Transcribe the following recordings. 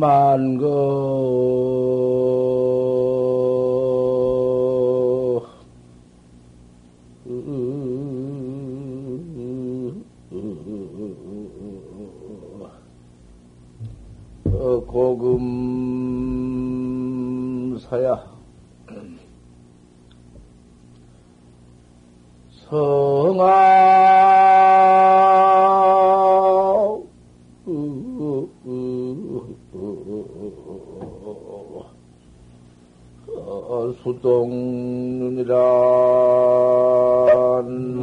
만거. 어, 고금 사야. 성아 어, 수동이라 임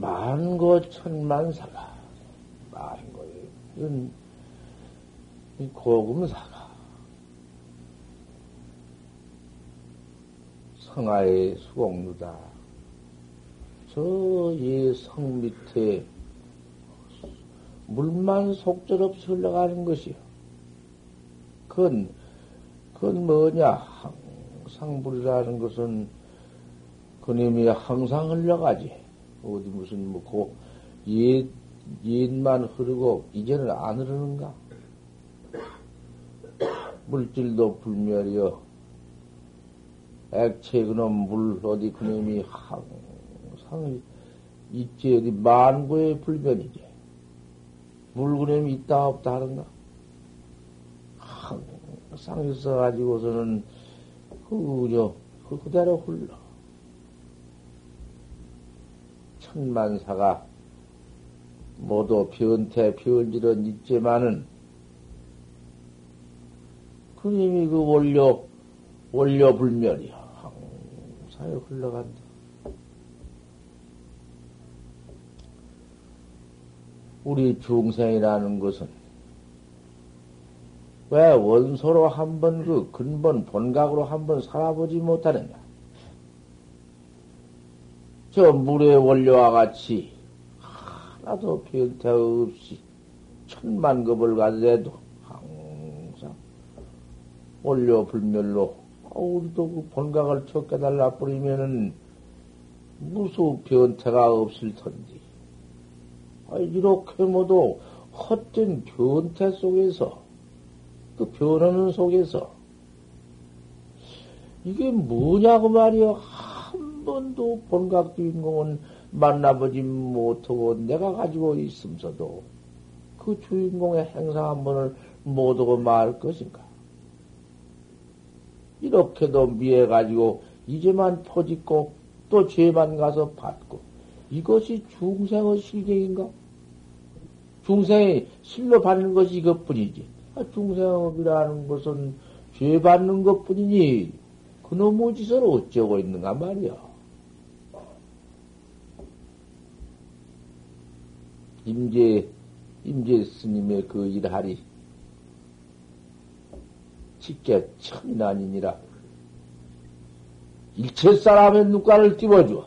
만고 천만사가 만고의 이 고금사가 성하의 수공루다. 저 이 성 밑에 물만 속절없이 흘러가는 것이요. 그건, 그건 뭐냐? 항상 물이라는 것은 그님이 항상 흘러가지. 어디 무슨 뭐고 옛 옛만 흐르고 이제는 안 흐르는가? 물질도 불멸이여 액체 그놈 물 어디 그놈이 항상 있지 어디 만고의 불변이지 물 그놈이 있다 없다 하는가? 항상 있어가지고서는 그저 그 그대로 흘러. 천만사가 모두 변태, 변질은 있지만은, 그님이 그 원료, 원료 불멸이야. 항상 흘러간다. 우리 중생이라는 것은 왜 원소로 한번 그 근본 본각으로 한번 살아보지 못하느냐? 저 물의 원료와 같이 하나도 변태 없이 천만 급을 가져도 항상 원료 불멸로 우리도 그 본각을 쳐 깨달라 버리면은 무수 변태가 없을 텐데 아, 이렇게 모두 헛된 변태 속에서 그 변하는 속에서 이게 뭐냐고 말이요. 한 번도 본각 주인공은 만나보지 못하고 내가 가지고 있으면서도 그 주인공의 행사 한 번을 못하고 말 것인가? 이렇게도 미해가지고 이제만 퍼짓고 또 죄만 가서 받고 이것이 중생의 실경인가? 중생이 실로 받는 것이 이것뿐이지. 아, 중생이라는 것은 죄 받는 것뿐이니 그놈의 짓을 어쩌고 있는가 말이야. 임재, 임재 스님의 그 일하리 직계 천인 아니니라. 일체 사람의 눈가를 띄워줘.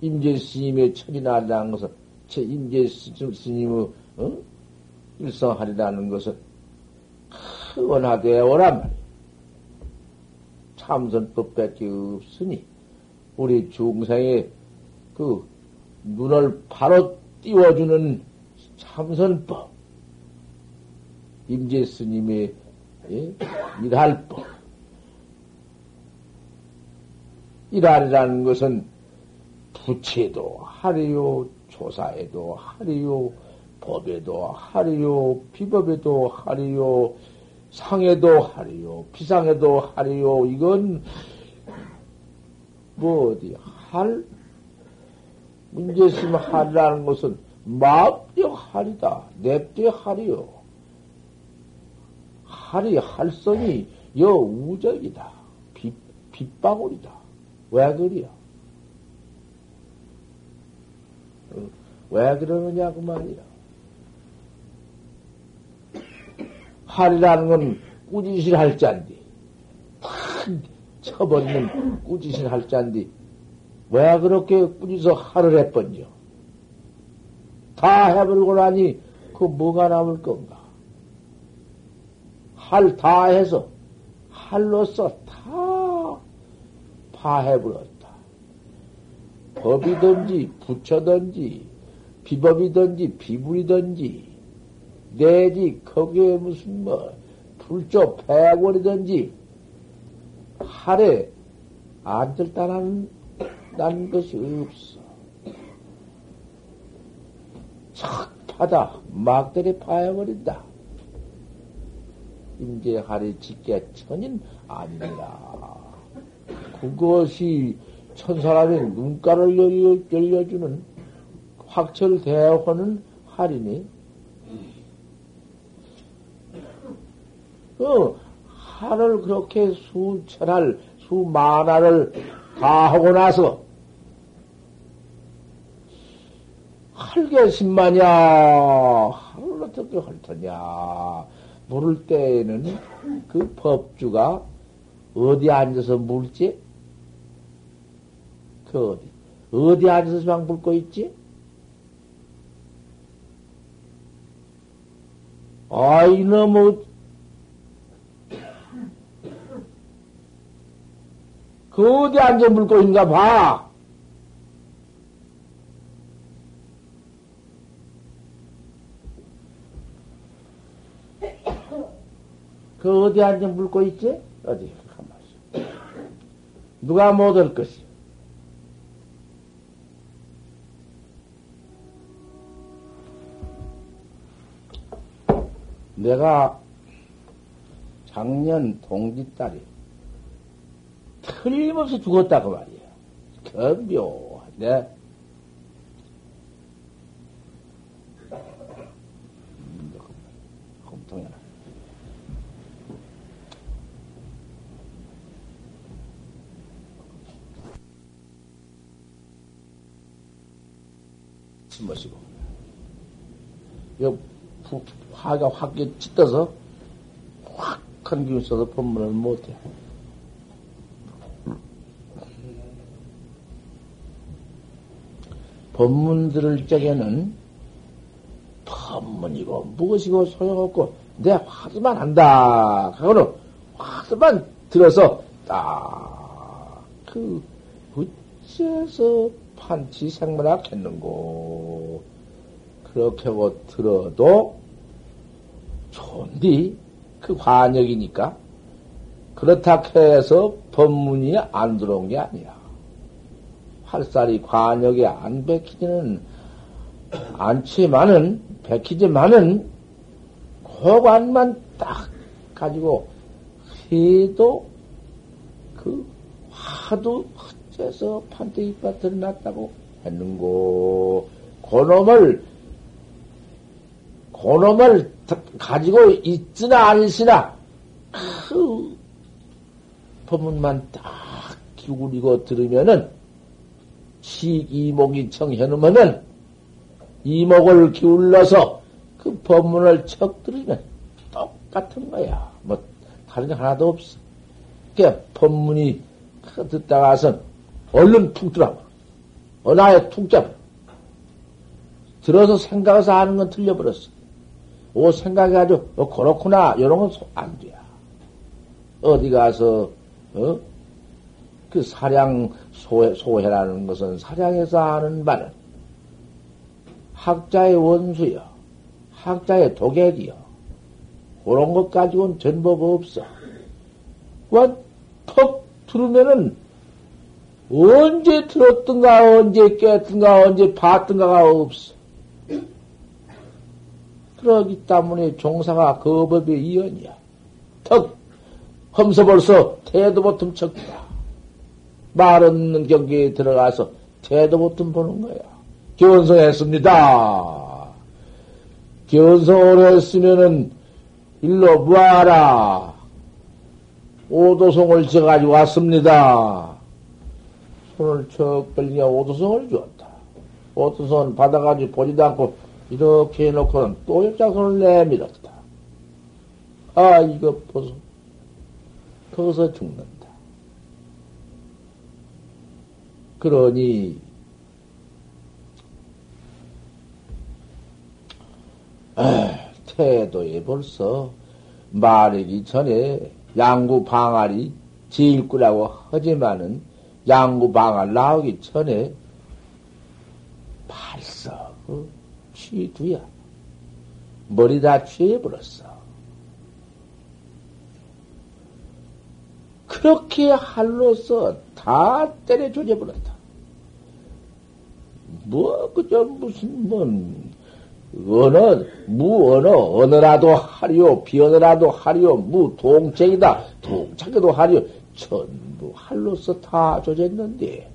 임재 스님의 천이나라는 것은, 임재 스님의, 어? 일성하리라는 것은, 원하되 오란 말이야. 참선법 밖에 없으니, 우리 중생의 그 눈을 바로 띄워주는 참선법, 임재 스님의 예? 일할법. 일할이라는 것은 부채도 하리요, 조사에도 하리요, 법에도 하리요, 비법에도 하리요, 상에도 하리요, 비상에도 하리요, 이건 뭐 어디 할 문제심 할이라는 것은 마음적 할이다. 냅대 할이요. 할이 할성이 여 우적이다. 빛, 빛방울이다. 왜? 어, 왜 그러느냐 그 말이야. 할이라는 건 꾸짖을 할 잔디. 탁 쳐버리는 꾸짖을 할 잔디. 왜 그렇게 꾸짖어 할을 해번져? 다 해버리고 나니 그 뭐가 남을 건가? 할 다 해서 할로써 다 파해버렸다. 법이든지 부처든지 비법이든지 비불이든지 내지 거기에 무슨 뭐 불조 폐골이든지 할에 안 들다는 난 것이 없어. 척 파다 막들이 파해버린다. 임재하리 직계 천인 아니라 그것이 천사람의 눈가를 열려, 열려주는 확철 대화는 할이니 그 할을 그렇게 수천할 수만화를 다 하고 나서 할게신마냐 할을 어떻게 할 터냐 물을 때에는 그 법주가 어디 앉아서 물지? 그 어디 어디 앉아서 막 물고 있지? 아 이놈의 그 어디 앉아 물고 있는가 봐. 그 어디 앉아 물고 있지? 어디? 가만있어. 누가 못할 것이? 내가 작년 동지딸이 틀림없이 죽었다고 말이에요. 견묘한데, 홈통이나. 침머시고. 여, 화가 확 찢어서 확한 기운 써서 법문을 못해. 법문 들을 적에는 법문이고 무엇이고 소용없고 내 화두만 한다. 하고는 화두만 들어서 딱그 어째서 판치 생문학 했는고. 그렇게 하고 들어도 좋은디? 그 관역이니까. 그렇다 해서 법문이 안 들어온 게 아니야. 팔살이 관역에 안 베키지는 않지만은, 베키지만은, 고관만 딱 가지고 해도 그 화두 헛째서 판때기가 드러났다고 했는고, 고놈을, 고놈을 가지고 있으나 아니시나, 그 법문만 딱 기울이고 들으면은, 시 이목이 청해놓으면 이목을 기울여서 그 법문을 척 들으면 똑같은 거야. 뭐 다른 게 하나도 없어. 그러니까 법문이 듣다가서 얼른 툭 들어가. 어나에 툭 잡아. 들어서 생각해서 하는 건 틀려버렸어. 오, 생각해가지고, 어, 그렇구나. 이런 건 안 돼. 어디 가서, 어? 그 사량, 소해, 소해라는 것은 사장에서 하는 바는 학자의 원수여, 학자의 독액이여. 그런 것 가지고는 전법 없어. 턱 들으면은 언제 들었든가, 언제 깼든가, 언제 봤든가가 없어. 그러기 때문에 종사가 그 법의 이연이야. 턱, 험서 벌써 태도 보틈 쳤다. 말 없는 경계에 들어가서 태도 보틈 보는 거야. 견성했습니다. 견성을 했으면은 일로 무하라. 오도송을 져가지고 왔습니다. 손을 척 벌리냐 오도송을 주었다. 오도송은 받아가지고 보지도 않고 이렇게 해놓고는 또 옆자손을 내밀었다. 아, 이거 보소. 거기서 죽는다. 그러니, 아, 태도에 벌써 말하기 전에 양구 방알이 지일구라고 하지만은 양구 방알 나오기 전에 벌써 그 취두야. 머리 다 취해버렸어. 그렇게 할로서 다 때려 조져버렸다. 뭐, 그저 무슨, 뭔, 언어, 무언어, 언어라도 하리오, 비언어라도 하리오, 무 동책이다, 동책에도 하리오, 전부 할로서 다 조졌는데,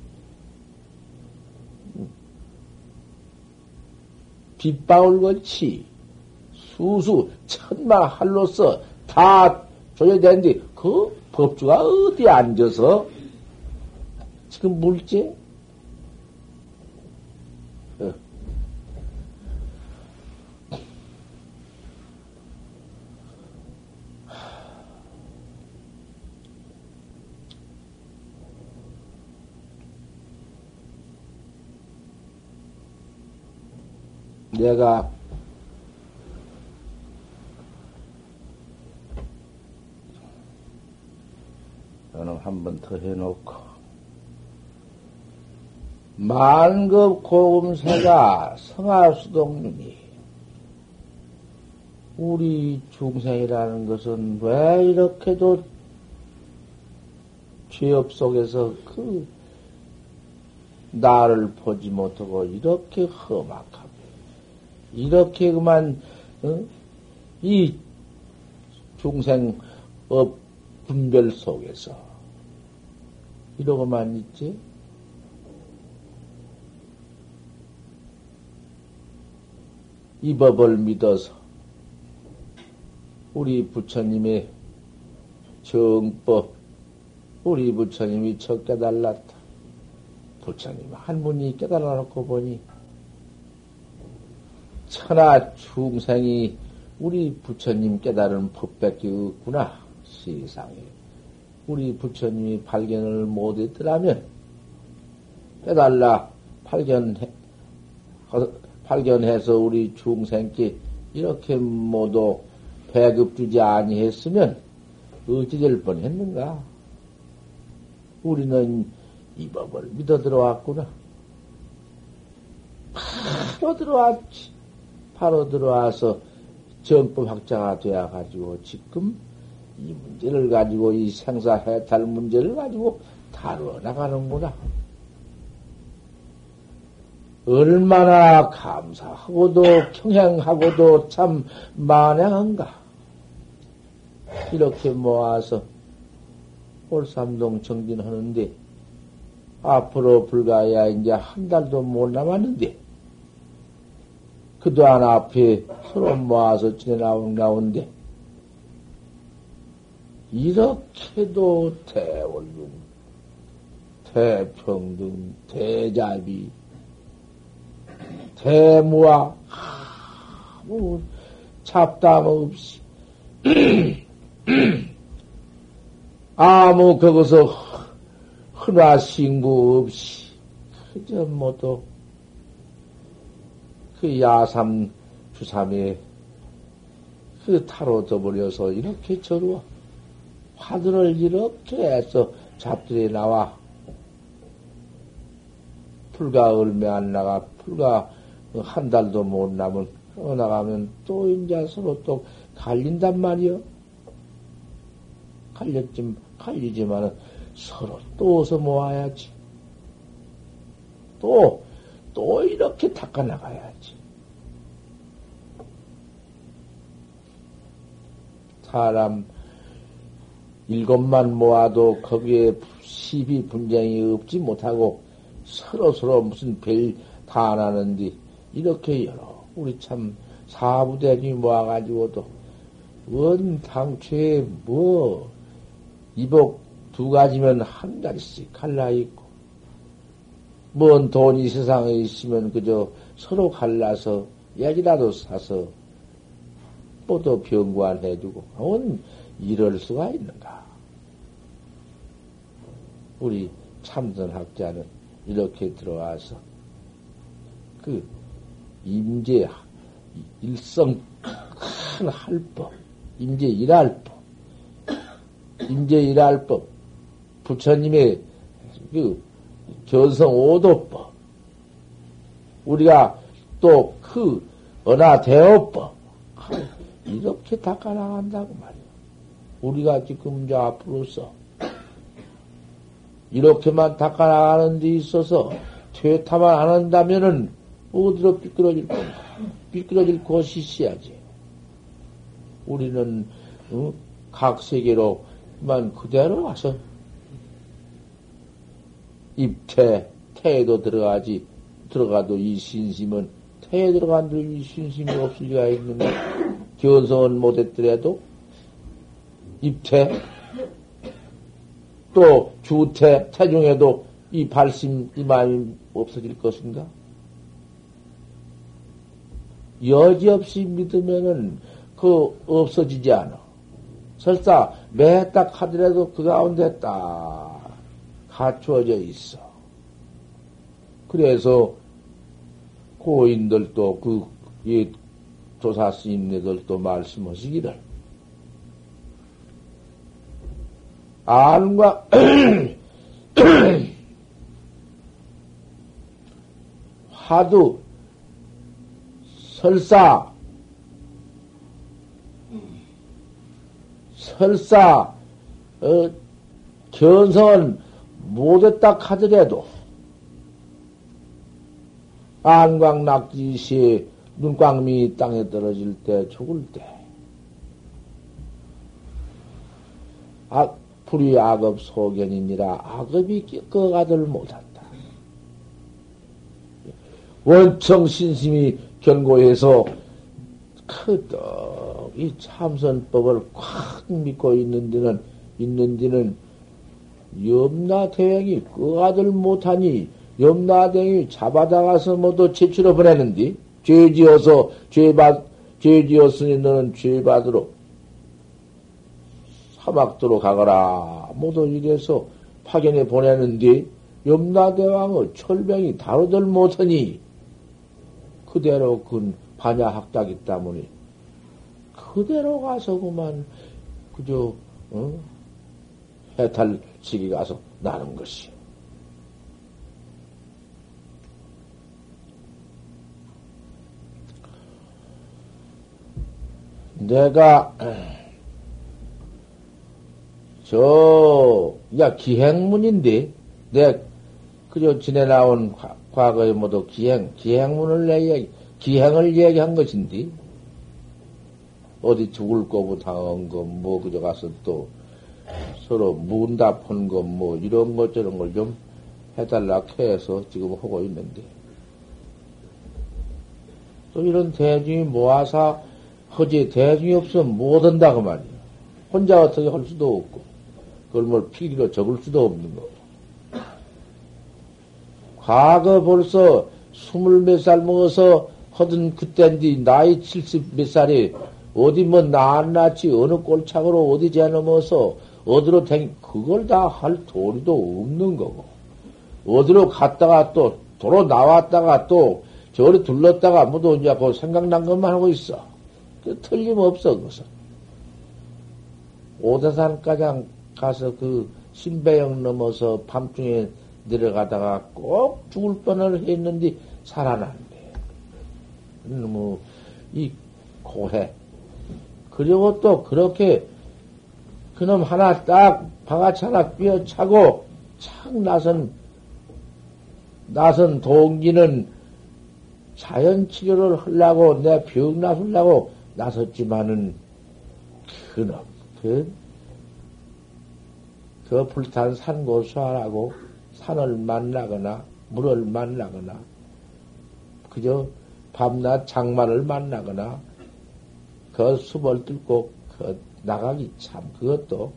빗방울같이 수수 천만 할로서 다 조져졌는데, 그 법주가 어디 앉아서 지금 물지? 내가 너는 한 번 더 해놓고 만급 고금세가 성하수동님이 우리 중생이라는 것은 왜 이렇게도 죄업 속에서 그 나를 보지 못하고 이렇게 험악하고 이렇게 그만 어? 이 중생 업 분별 속에서 이러고만 있지? 이 법을 믿어서 우리 부처님의 정법, 우리 부처님이 첫 깨달았다. 부처님 한 분이 깨달아 놓고 보니 천하 중생이 우리 부처님 깨달은 법밖에 없구나. 세상에. 우리 부처님이 발견을 못했더라면 깨달라 발견해, 발견해서 우리 중생께 이렇게 모두 배급 주지 아니했으면 어찌 될 뻔했는가? 우리는 이 법을 믿어 들어왔구나. 바로 들어왔지. 바로 들어와서 정법 학자가 되어 가지고 지금 이 문제를 가지고 이 생사 해탈 문제를 가지고 다루어 나가는구나. 얼마나 감사하고도 평행하고도 참 만행한가. 이렇게 모아서 홀삼동 정진하는데 앞으로 불가야 이제 한 달도 못 남았는데 그동안 앞에 서로 모아서 지내나온 가운데 이렇게도 대원륜, 대평등, 대자비, 대무와 아무 잡담 없이 아무 거기서 흔화신구 없이 그저 모두 그 야삼 주삼에 그 타로 져버려서 이렇게 저루어 화두를 이렇게 해서 잡들이 나와 불과 얼마 안 나가, 불과 한 달도 못 남은, 어 나가면 또 이제 서로 또 갈린단 말이요. 갈렸지, 갈리지만은 서로 또 어서 모아야지. 또, 또 이렇게 닦아나가야지. 사람 일곱만 모아도 거기에 시비 분쟁이 없지 못하고 서로 서로 무슨 별 다 나는데 이렇게 여러 우리 참 사부대중이 모아가지고도 원 당초에 뭐 이복 두 가지면 한 가지씩 갈라 있고 뭔 돈이 세상에 있으면 그저 서로 갈라서 약이라도 사서 뭐도 병관해주고 온 이럴 수가 있는가? 우리 참선 학자는 이렇게 들어와서 그 임재 일성 큰 할법, 임재 일할법, 임재 일할법, 부처님의 그 견성 오도법, 우리가 또 그 은하 대어법, 이렇게 닦아나간다고 말이야. 우리가 지금 저 앞으로서 이렇게만 닦아나가는 데 있어서 퇴타만 안 한다면은 어디로 삐뚤어질 건가? 삐뚤어질 곳이 있어야지. 우리는 어? 각 세계로만 그대로 와서 입태, 태에도 들어가지, 들어가도 이 신심은 태에 들어간들 이 신심이 없을 리가 있는가? 견성은 못했더라도 입태, 또 주태, 태중에도 이 발심, 이 마음이 없어질 것인가? 여지없이 믿으면은 그 없어지지 않아. 설사 매 딱 하더라도 그 가운데 딱 갖추어져 있어. 그래서 고인들도 그, 이 조사 스님네들도 말씀하시기를 안과 화두 설사 설사 어, 견성은 못했다 하더라도 안광 낙지시 눈광미 땅에 떨어질 때 죽을 때 악, 불이 악업 소견이니라 악업이 꺾어가들 못한다. 원청 신심이 견고해서 크떡 이 참선법을 콱 믿고 있는 데는 있는 데는 염라대왕이 끄아들 못하니 염라대왕이 잡아다가서 모두 제출해 보내는디? 죄 지어서 죄받 죄 지었으니 너는 죄 받으러 사막도로 가거라. 모두 이래서 파견해 보내는데 염라대왕의 철병이 다루들 못하니 그대로 그 반야학다기 때문에 그대로 가서 그만 그저 어? 해탈 시기 가서 나는 것이. 내가 저, 야, 기행문인데, 내, 그저 지내 나온 과, 거에 모두 기행, 기행문을 내 기행을 얘기한 것인데, 어디 죽을 거고 당한 거, 뭐, 그저 가서 또 서로 문답한 거, 뭐, 이런 것 저런 걸 좀 해달라 해서 지금 하고 있는데, 또 이런 대중이 모아서 허지 대중이 없으면 못 한다고 말이야. 혼자 어떻게 할 수도 없고. 그걸 뭘 필기로 적을 수도 없는 거고. 과거 벌써 스물 몇 살 먹어서 하던 그때인데 나이 칠십 몇 살이 어디 뭐 낫낫지 어느 꼴착으로 어디 재넘어서 어디로 댕 그걸 다 할 도리도 없는 거고 어디로 갔다가 또 도로 나왔다가 또 저리 둘렀다가 모두 이제 그 생각난 것만 하고 있어. 그 틀림없어 그것은. 오대산 가장 가서 그 신배영 넘어서 밤중에 내려가다가 꼭 죽을 뻔을 했는데 살아난대. 너무 이 고해. 그리고 또 그렇게 그놈 하나 딱 바가지 하나 꿰어차고 착 나선 나선 동기는 자연 치료를 하려고 내 병 나서려고 나섰지만은 그놈 그, 그 불탄 산고수하라고 산을 만나거나 물을 만나거나 그저 밤낮 장마를 만나거나 그 숲을 뚫고 그 나가기 참 그것도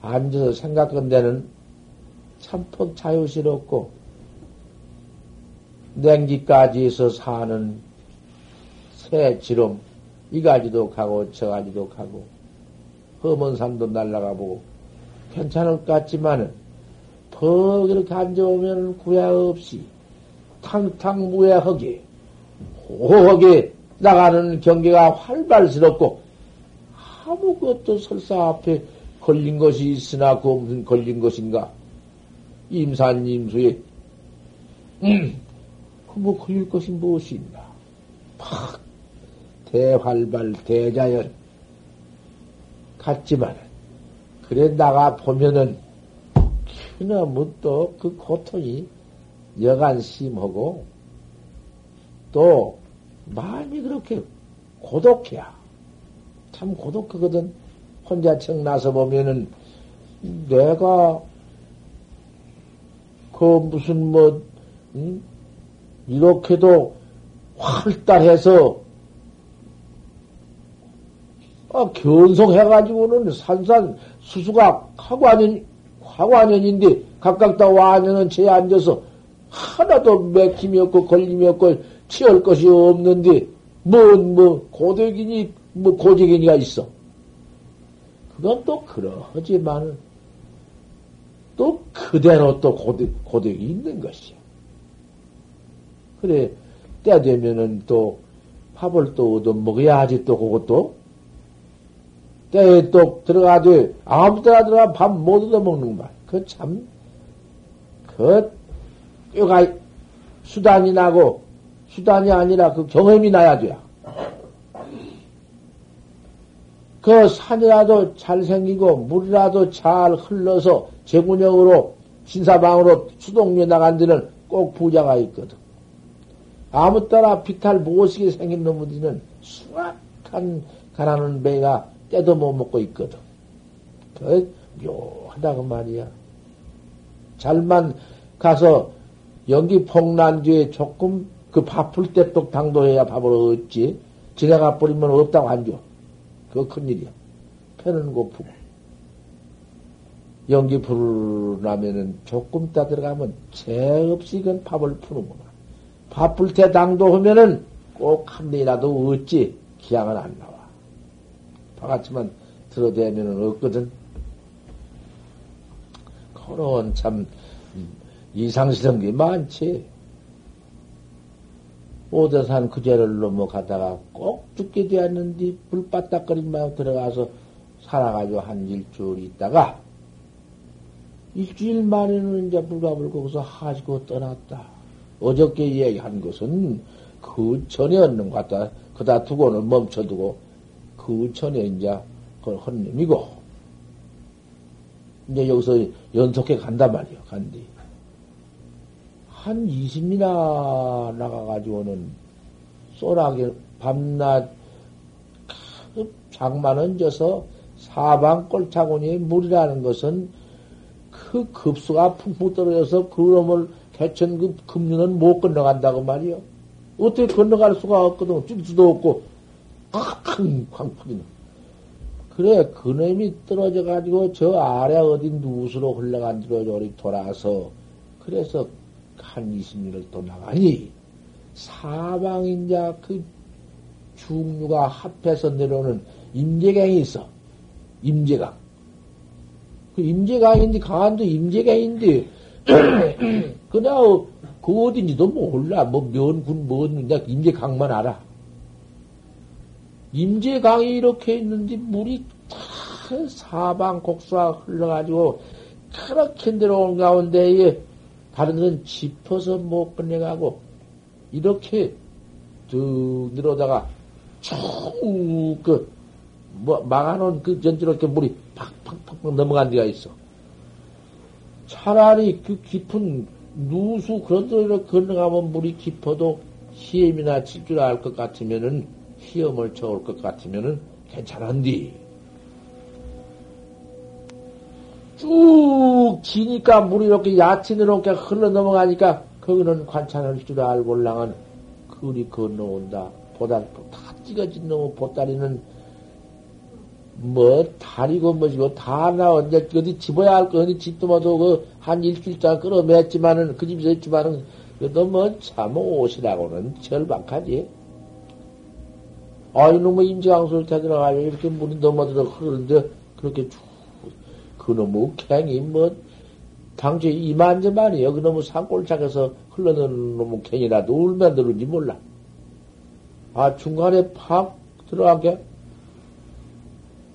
앉아서 생각한데는 참퍽 자유스럽고 냉기까지 해서 사는 새 지름 이 가지도 가고 저 가지도 가고 험한 산도 날라가 보고 괜찮을 것 같지만은 퍽 이렇게 앉아오면 구야 없이 탕탕무야하게 호하게 나가는 경계가 활발스럽고 아무것도 설사 앞에 걸린 것이 있으나 그 무슨 걸린 것인가? 임산 임수에 음, 그뭐 걸릴 것이 무엇이 있나? 팍 대활발 대자연. 같지만 그래 나가 보면은 그나무 또 그 고통이 여간 심하고 또 마음이 그렇게 고독해야 참 고독하거든 혼자 청 나서 보면은 내가 그 무슨 뭐 응? 이렇게도 활달해서 아, 견성해가지고는 산산 수수가 화관연, 화관연인데 각각 다 와년은 채에 앉아서 하나도 맥힘이 없고 걸림이 없고 치열 것이 없는데 뭔, 뭐, 고대기니, 뭐, 고재기니가 있어. 그건 또 그러하지만 또 그대로 또 고대, 고대기 있는 것이야. 그래, 때 되면은 또 밥을 또 얻어 먹어야지 또 그것도 때에 또 들어가도 아무 때나 들어가 밥 못 얻어 먹는 말. 그 참, 그, 뼈가 수단이 나고 수단이 아니라 그 경험이 나야 돼요. 그 산이라도 잘 생기고 물이라도 잘 흘러서 제군형으로 신사방으로 수동류에 나간 데는 꼭 부자가 있거든. 아무 따라 비탈 무엇이게 생긴 놈들은 수확한 가라는 배가 때도 못 먹고 있거든. 그 묘하다고 말이야. 잘만 가서 연기 폭난 뒤에 조금 그 바쁠 때 또 당도해야 밥을 얻지. 지나가 버리면 없다고 안 줘. 그거 큰일이야. 패는 고프고. 연기 불나면은 조금 따 들어가면 죄 없이 그건 밥을 푸는구나. 바쁠 때 당도 하면은 꼭한 대라도 얻지. 기약은 안 나와. 바같지만 들어대면은 없거든. 그런 참 이상스러운 게 많지. 오대산 그제를 넘어가다가 꼭 죽게 되었는데 불바닥거리만 들어가서 살아가지고 한 일주일 있다가 일주일 만에는 이제 불가불 거기서 하시고 떠났다. 어저께 얘기한 것은 그 전에 얻는 것 같다. 그다 두고는 멈춰두고 그 전에 이제 그걸 헌님이고 이제 여기서 연속해 간단 말이요. 간디. 한 20이나 나가가지고는 쏘라게 밤낮 장만 얹어서 사방 꼴차고니 물이라는 것은 그 급수가 푹푹 떨어져서 그놈을 개천 그 금류는 못 건너간다고 말이요. 어떻게 건너갈 수가 없거든. 찔 수도 없고, 큰 광풍이. 그래, 그놈이 떨어져가지고 저 아래 어디 누수로 흘러간 뒤로 저리 돌아서, 그래서 한 20년을 또 나가니 사방인자 그 중류가 합해서 내려오는 임재강이 있어. 임재강. 그 임재강인데 강한도 임재강인데 그나 그 어딘지도 몰라. 뭐 면군 뭐인데 임재강만 알아. 임재강이 이렇게 있는데 물이 다 사방 곡수가 흘러가지고 그렇게 내려온 가운데에 다른 데는 짚어서 못 끝내가고, 이렇게 쭉 늘어다가 쭉, 그, 뭐, 막아놓은 그 전지로 이렇게 물이 팍팍팍 넘어간 데가 있어. 차라리 그 깊은 누수 그런 데로 건너가면 물이 깊어도 시험이나 칠 줄 알 것 같으면은, 시험을 쳐올 것 같으면은 괜찮은디. 쭉 기니까 물이 이렇게 얕은으로 이렇게 흘러 넘어가니까 거기는 관찰할 줄 알고랑은 그리 건너온다. 보달, 다 찍어진 놈의 보따리는 뭐 다리고 뭐지고 다 나 언제 어디 집어야 할거 어디 집도마도 그한 일주일장 끌어맸지만은 그 집에서 있지만은 그래도 뭐참 옷이라고는 절박하지. 아이 놈의 임지강수를 타들어가면 이렇게 물이 넘어들어 흐르는데 그렇게 쭉 그놈의 갱이 뭐 당초에 이만점 아니에요. 그놈의 산골짝에서 흘러드는 놈의 갱이라도 울면 들은지 몰라. 아 중간에 팍 들어가게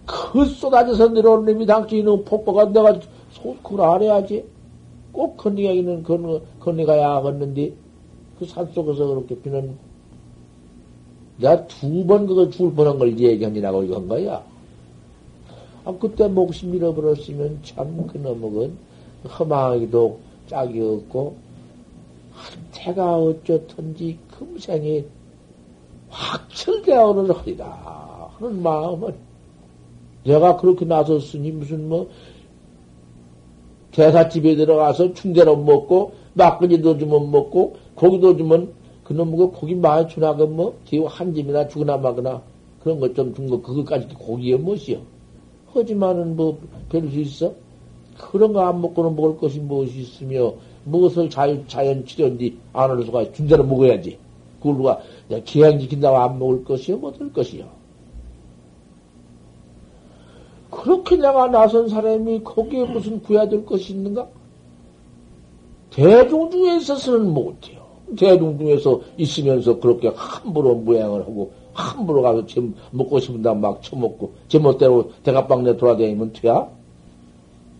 그 쏟아져서 내려오는 놈이 당초에 있는 폭포가 내가 소, 그걸 알아야지. 꼭 건너가 있는 건너, 건너가야 하겠는데 그 산속에서 그렇게 비는 내가 두 번 그거 죽을 뻔한 걸 얘기하니라고 이거 한 거야. 아, 그때 목숨 잃어버렸으면 참 그놈은 허망하기도 짝이 없고, 한태가 어쩌든지 금생에 확철되어오는 허리다 하는 마음은 내가 그렇게 나섰으니 무슨 뭐 대사집에 들어가서 충대로 먹고 막걸리도 주면 먹고 고기도 주면 그놈 그 고기 많이 주나 그 뭐 뒤에 한 집이나 죽으나 마거나 그런 것 좀 준 거 그것까지 고기에 무엇이요 하지만은 뭐 별수 있어? 그런 거 안 먹고는 먹을 것이 무엇이 있으며 무엇을 자연, 자연 치료인지 안 하는 수가 준 대로 먹어야지. 그걸 누가 기행 지킨다고 안 먹을 것이요? 못할 것이요? 그렇게 내가 나선 사람이 거기에 무슨 구해야 될 것이 있는가? 대중 중에 있어서는 못해요. 대중 중에서 있으면서 그렇게 함부로 무양을 하고 함부로 가서 제 먹고 싶은다 막 처먹고 제멋대로 대가빵내 돌아다니면 돼야?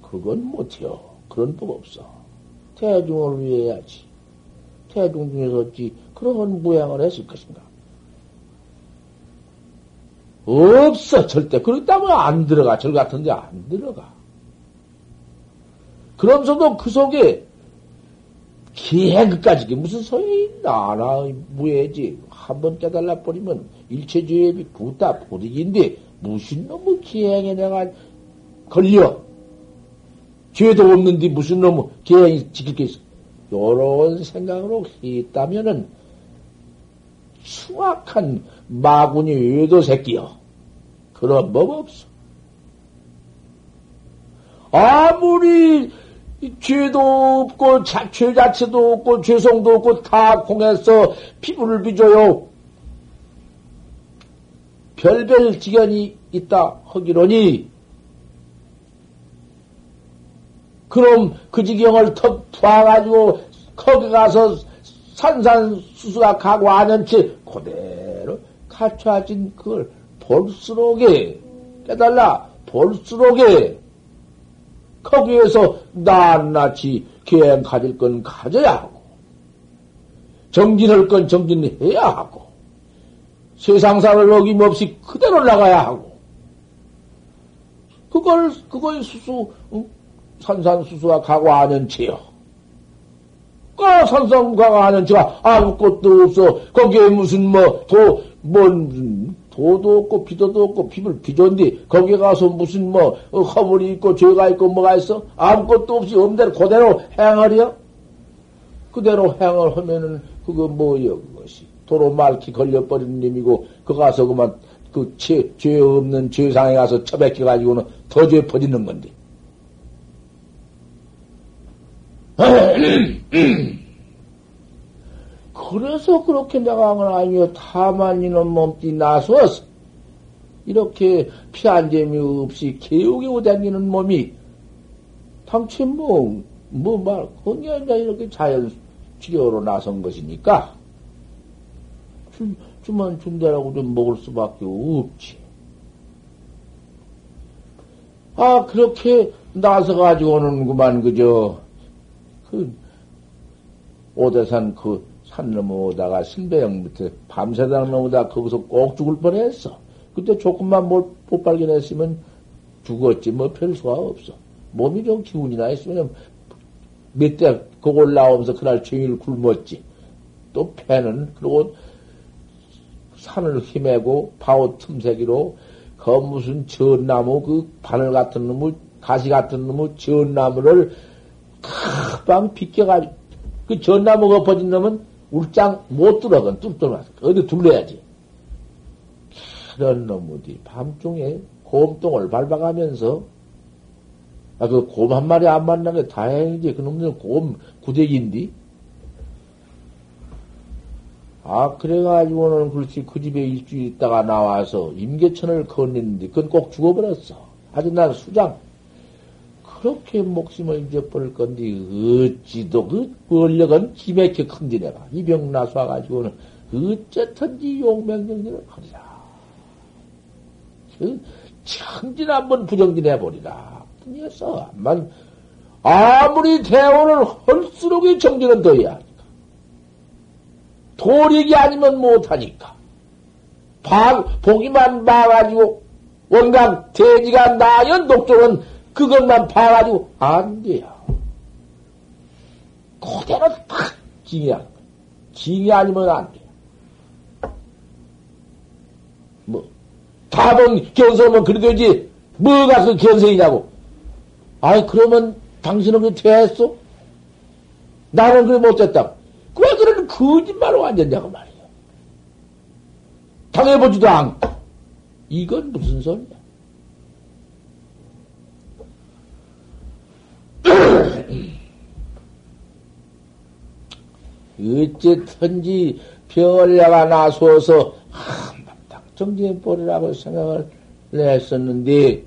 그건 못해요. 그런 법 없어. 대중을 위해야지. 대중 중에서 어찌 그런 모양을 했을 것인가? 없어, 절대. 그렇다면 안 들어가. 절 같은데 안 들어가. 그러면서도 그 속에 기행까지 무슨 소용이 있나, 나, 무해지. 한 번 깨달아 버리면 일체주의비 부다 보득인데, 무슨 놈의 기행에 내가 걸려. 죄도 없는데 무슨 놈의 기행이 지킬 게 있어. 요런 생각으로 했다면은, 수악한 마군이 외도 새끼여. 그런 법 없어. 아무리 죄도 없고 자, 죄 자체도 없고 죄성도 없고 다 공해서 피부를 빚어요. 별별 지견이 있다 하기로니 그럼 그 지경을 턱 부어가지고 거기 가서 산산수수가 고 하는 채 그대로 갖춰진 그걸 볼수록에 깨달라 볼수록에 거기에서 낱낱이 계행 가질 건 가져야 하고 정진할 건 정진해야 하고 세상사를 어김없이 그대로 나가야 하고 그걸 그걸 수수 응? 산산수수와 각오하는 채요. 그 산산과가하는 채가 아무것도 없어. 거기에 무슨 뭐 도 뭔 도도 없고 비도도 없고 피를 비존디 거기 가서 무슨 뭐 어, 허물이 있고 죄가 있고 뭐가 있어 아무것도 없이 없대로 그대로 행하려 그대로 행을 하면은 그거 뭐여 그것이 도로 말기 걸려버리는 놈이고 그 가서 그만 그 죄 죄 없는 죄상에 가서 처박혀 가지고는 더 죄 퍼지는 건데. 그래서 그렇게 내가 한건 아니요. 다만 이놈 몸띠 나서서 이렇게 피한 재미 없이 개우개우 다니는 몸이 당최 뭐, 뭐 말, 그게 아니라 이렇게 자연 치료로 나선 것이니까 주, 주만 준다라고 좀 먹을 수밖에 없지. 아, 그렇게 나서가지고는 그만, 그저, 그, 오대산 그 산 넘어오다가 신배영 밑에 밤새당 넘어다 거기서 꼭 죽을 뻔했어. 그때 조금만 못 발견했으면 죽었지 뭐 별 수가 없어. 몸이 좀 기운이나 있으면 몇 대 그걸 나오면서 그날 종일 굶었지. 또 패는 그리고 산을 힘매고 바오 틈새기로 그 무슨 전나무 그 바늘 같은 놈의 가시 같은 놈의 전나무를 크방 비껴가지고 그 전나무가 엎어진 놈은 울장 못 들어간 뚫뚫어 어디 둘러야지. 그런 놈들이 밤중에 곰똥을 밟아가면서 아, 그 곰 한 마리 안 만난 게 다행이지. 그 놈들은 곰 구대기인데. 아, 그래가지고는 그렇지. 그 집에 일주일 있다가 나와서 임계천을 건했는데, 그건 꼭 죽어버렸어. 아주 난 수장. 그렇게 목숨을 잊어버릴 건데, 어찌도 그 권력은 기맥혀 큰디 내가. 이병 나서와가지고는 어쨌든지 용맹정진을 하리라. 그 천진 한번 부정진 해버리라. 뿐이었어. 만, 아무리 대원을 헐수록이 정진은 더해야 하니까. 도리기 아니면 못하니까. 봐, 보기만 봐가지고, 원각 대지가 나연 독종은 그것만 봐가지고 안 돼요. 그대로 탁 징이야. 징이 아니면 안 돼. 뭐, 다봉 견성하면 그러겠지. 뭐가 그 견성이냐고. 아이, 그러면 당신은 그렇게 됐어? 나는 그래 못됐다. 왜 그런 거짓말을 완전냐고 말이야. 당해보지도 않고. 이건 무슨 소리야? 어쨌든지 별내가 나서서 한바탕 정진벌이라고 생각을 했었는데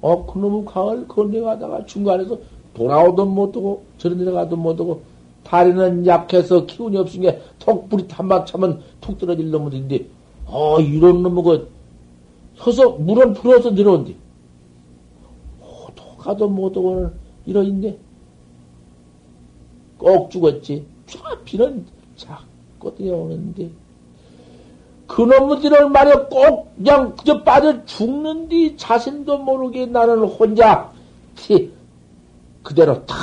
어 그놈의 강을 건너가다가 중간에서 돌아오든 못하고 저런 데 가든 못하고 다리는 약해서 기운이 없으니까 톡 불이 탐만 차면 툭 떨어질 놈들인데 어 이런 놈의 그 서서 물은 풀어서 내려온디 어, 가도 못하고는 이러인데 꼭 죽었지. 비는 자꾸 뛰어오는데 그놈들을 말이야 꼭 그냥 그저 빠져 죽는디 자신도 모르게 나는 혼자 티 그대로 탁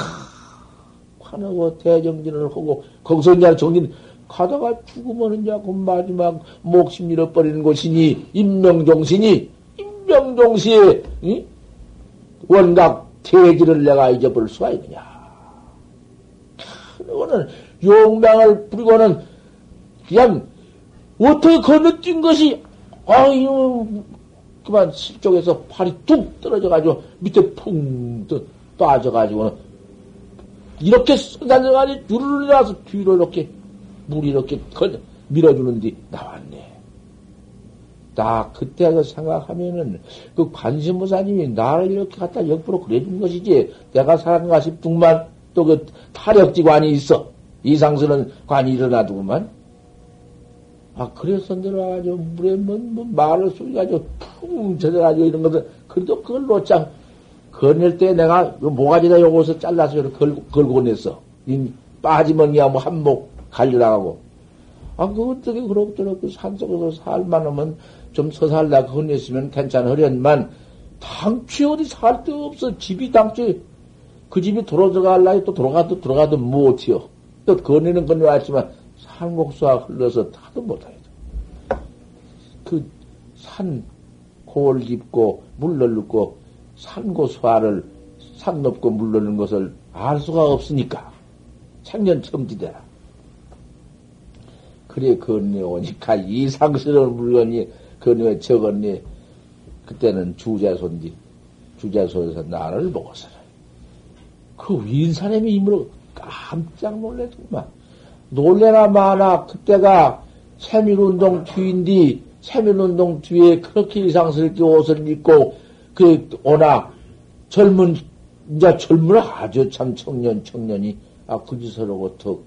화나고 대정진을 하고 거기서 이제 정진 가다가 죽으면 이제 그 마지막 목심 잃어버리는 곳이니 임명종신이 임명종시에 응? 원각 대지를 내가 잊어버릴 수가 있느냐 그거는 용맹을 부리고는 그냥 어떻게 건너뛴 것이 아유 그만 실쪽에서 팔이 뚝 떨어져가지고 밑에 풍 빠져가지고는 이렇게 쏟아져가지고 줄을 나서 뒤로 이렇게 물이 이렇게 밀어주는데 나왔네. 나 그때 그 생각하면은 그 관심무사님이 나를 이렇게 갖다 역부로 그래준 것이지 내가 살았는가 싶더만 또 그 타력지관이 있어. 이상스러운 관이 일어나두구만. 아, 그래서 내려가지고 물에 뭐, 뭐 말을 쏘가지고 푹 젖어가지고 이런 것들, 그래도 그걸 놓자. 건넬 때 내가 그 모가지다 요거서 잘라서 걸, 걸고 냈어. 이 빠지면이야 뭐 한목 갈려나가고. 아, 그 어떻게 그럭저럭 그 산속에서 살만 하면 좀 서살다 건넸으면 괜찮으련만 당최 어디 살 데 없어. 집이 당최 그 집이 돌아 들어갈라니 또 돌아가도 들어가도 못해요. 또 건네는 건네왔지만 산곡수가 흘러서 다도 못하겠다. 그산 골 깊고 물 넓고 산고수화를 산 높고 물 넓는 것을 알 수가 없으니까 창년 첨지대라. 그래 건네 오니까 이상스러운 물건이 건네 적었니 그때는 주자손지 주자손에서 나를 보고서 그 윈사람이 이으로 깜짝 놀랬구만. 놀래나 마나 그때가 세밀운동 뒤인디 세밀운동 뒤에 그렇게 이상스럽게 옷을 입고 그 오나 젊은 이제 젊은 아주 참 청년 청년이 아 그짓으로 턱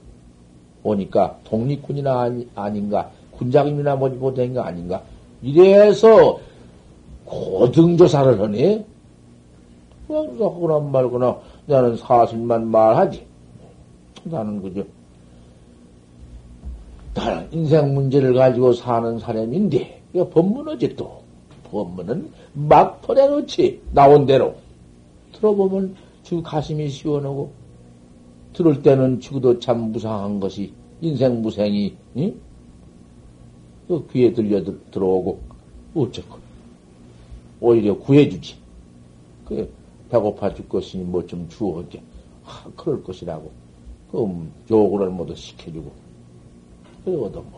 오니까 독립군이나 아니, 아닌가 군장님이나 뭐지 못한 거 아닌가 이래서 고등조사를 하네. 그냥 하거나 말거나 나는 사실만 말하지. 나는 그저 나는 인생 문제를 가지고 사는 사람인데, 이거 법문어지 또. 법문은 막 보내놓지, 나온 대로. 들어보면 주 가슴이 시원하고, 들을 때는 죽어도 참 무상한 것이, 인생 무생이, 응? 그 귀에 들려 들어오고, 어쩌고. 오히려 구해주지. 그, 배고파 죽겠으니 뭐 좀 주어, 이제. 하, 그럴 것이라고. 그럼 요구를 모두 시켜주고, 그래 얻어먹고. 그래가지고,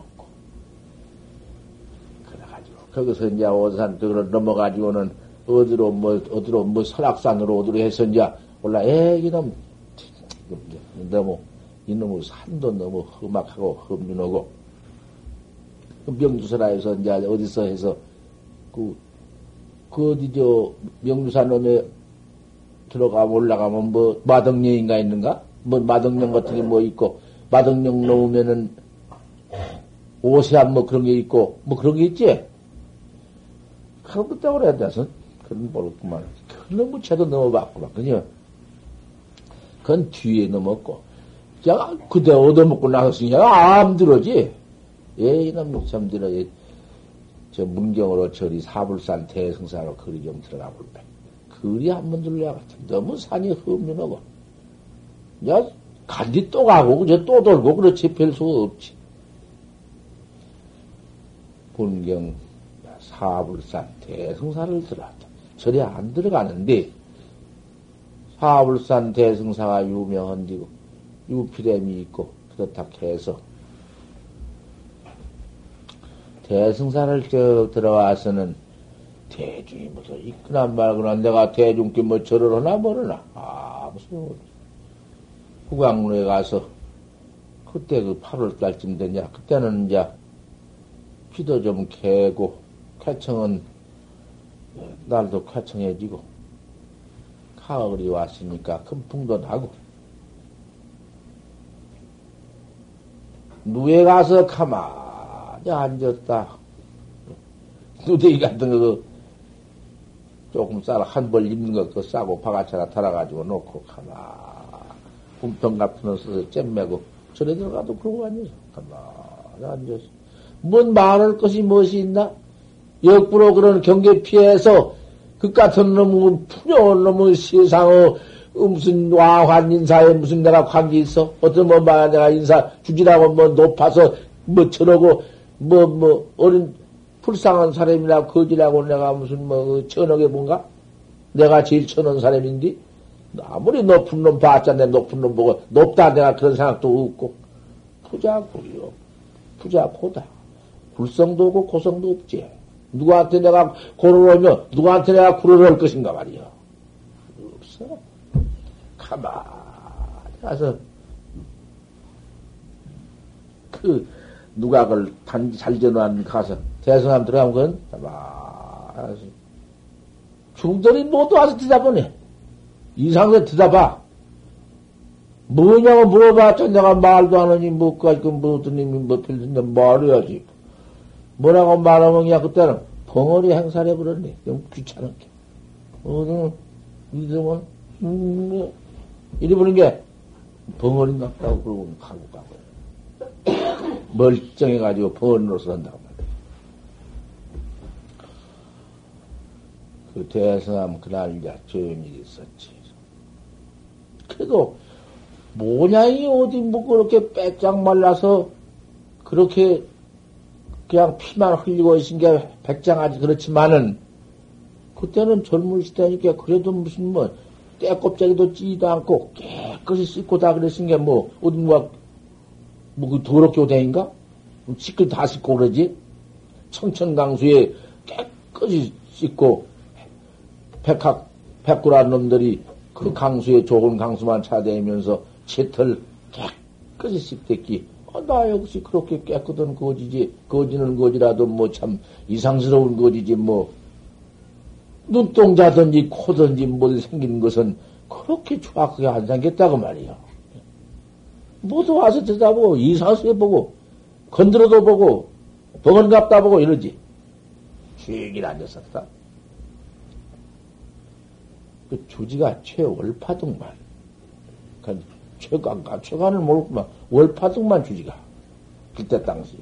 거기서 이제 오산 그걸 넘어가지고는 어디로 뭐, 어디로 뭐 설악산으로 어디로 해서 이제 올라, 이놈, 너무, 이놈의 산도 너무 험악하고 험준하고, 그 명주설화에서 이제 어디서 해서, 그, 그 어디 저 명주산 놈에 들어가 올라가면 뭐 마덕령인가 있는가? 뭐 마덕령 같은 게 뭐 있고 마덕령 놓으면은 오세암 뭐 그런 게 있고 뭐 그런 게 있지? 때문에 해야 돼서 그런 모르구만. 그런 무채도 넘어봤구만. 그죠? 그건 뒤에 넘었고. 야, 그대 얻어먹고 나섰으니 암 들어지. 예, 이놈 참 들어. 저 문경으로 저리 사불산 대승사로 거리 좀 들어가 볼까. 거리 한번 들려야 같아. 너무 산이 험준하고. 야, 간디 또 가고, 그저 또 돌고, 그렇지, 별 수가 없지. 본경 사불산 대승사를 들어왔다. 저리 안 들어가는데, 사불산 대승사가 유명한디고, 유피렘이 있고, 그렇다 해서, 대승사를 쭉 들어와서는 대중이 무슨 있거나 말거나 내가 대중께 뭐 절을 하나 뭐르나. 아 무슨 후광로에 가서 그때 그 8월 달쯤 되냐. 그때는 이제 비도 좀 개고 쾌청은 날도 쾌청해지고 가을이 왔으니까 큰 풍도 나고 누에 가서 가만히 앉았다 누대기 같은 거 조금 쌀 한 벌 입는 거 그거 싸고 바가차나 달아가지고 놓고 가만 분평 같은 거 써서 잼매고 절에 들어가도 그러고 앉아서 가만 앉아서 뭔 말할 것이 무엇이 있나? 역부로 그런 경계 피해서 그 같은 놈은 푸려운 놈의 세상의 무슨 와환 인사에 무슨 내가 관계 있어? 어떤 뭐 말, 내가 인사 주지라고 뭐 높아서 뭐 저러고 뭐, 뭐, 어린 불쌍한 사람이나 거지라고 내가 무슨 뭐 천억에 뭔가? 내가 제일 천한 사람인데? 아무리 높은 놈 봤자 내 높은 놈 보고 높다 내가 그런 생각도 없고 부자구요 부자고다 굴성도 없고 고성도 없지 누구한테 내가 고를 하면 누구한테 내가 굴을 할 것인가 말이야 없어 가만히 가서 그 그걸 단지 잘 전화한 가서 대성함 들어가면 그건 가만히 중들이 모두 와서 대답하네 이상하게 대답봐. 뭐냐고 물어봤자 내가 말도 안 하니 뭐, 까지 그 뭐더님이 뭐 필든데 말해야지. 뭐라고 말하면 야 그때는 벙어리 행사를 해버렸네. 좀 귀찮게. 어, 이러면, 음, 뭐, 이리 보는 게 벙어리 같다고 그러고 가고 가고. 멀쩡해가지고 벙어리로서 한다고 말이야. 그 대성함 그날 이제 조용히 있었지. 그래도 모양이 어디 뭐 그렇게 빼짝 말라서 그렇게 그냥 피만 흘리고 있은 게 백장하지 그렇지만은 그때는 젊은 시대니까 그래도 무슨 뭐 때껍데기도 찌지도 않고 깨끗이 씻고 다 그랬은 게 뭐 어딘가 뭐그 더럽게 오다인가? 씻고 다 씻고 그러지? 청천강수에 깨끗이 씻고 백학 백구란 놈들이 그 강수에 좋은 강수만 찾아내면서 채털 깨끗이 씹댔기. 어, 나 역시 그렇게 깨끗한 거지지. 거지는 거지라도 뭐 참 이상스러운 거지지 뭐. 눈동자든지 코든지 뭐 생긴 것은 그렇게 정확하게 안 생겼다고 말이야. 모두 와서 들여다보고 이상스럽게 보고 건드려도 보고 버건갑다 보고 이러지. 쥐길 앉았었다. 그 주지가 최월파등만. 그 최강 가, 최간을 모르구만. 월파등만 주지가. 그때 당시.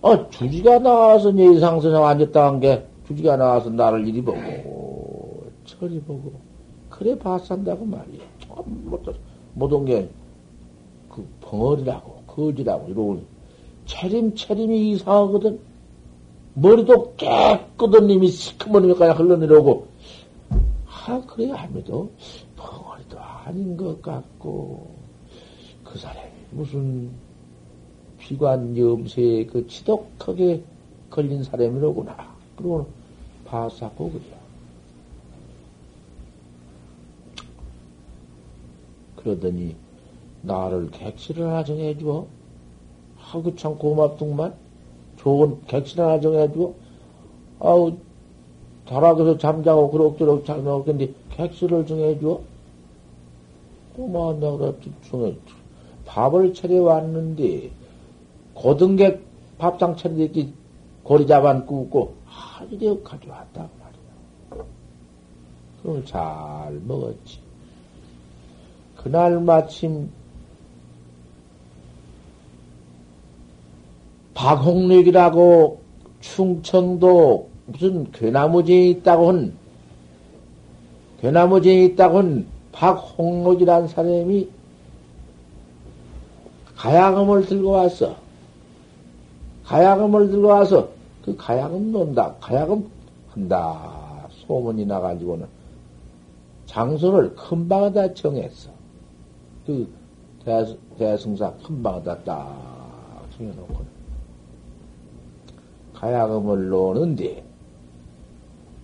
어, 주지가 나와서 예상선에 앉았다 한 게, 주지가 나와서 나를 이리 보고, 저리 보고, 그래 봐산다고 말이야. 못, 못온 게, 그, 벙어리라고, 거지라고, 이러고, 차림차림이 이상하거든. 머리도 깨끗한 님이 시커먼 님이 흘러내려오고, 아, 그래, 아무래도 벙어리도 아닌 것 같고, 그 사람이 무슨 비관 염세에 그 지독하게 걸린 사람이로구나. 그러고 봐사고 그래. 그러더니 나를 객실을 하나 정해주어. 하고 참 고맙더만. 좋은 객실 하나 정해주어. 아우, 다락에서 잠자고 그럭저럭 잠자고 근데 객실을 정해주어. 고마운 내가 정해 밥을 차려 왔는데 고등객 밥상 차리기 고리자반 굽고 하이래 가져왔다 말이야. 그럼 잘 먹었지. 그날 마침 박홍력이라고 충청도 무슨 괴나무지에 있다고 한 괴나무지에 있다고 한 박홍록이라는 사람이 가야금을 들고 왔어. 가야금을 들고 와서 그 가야금 논다. 가야금 한다. 소문이 나가지고는 장소를 큰 방에다 정했어. 그 대승사 큰 방에다 딱 정해놓고 가야금을 놓는데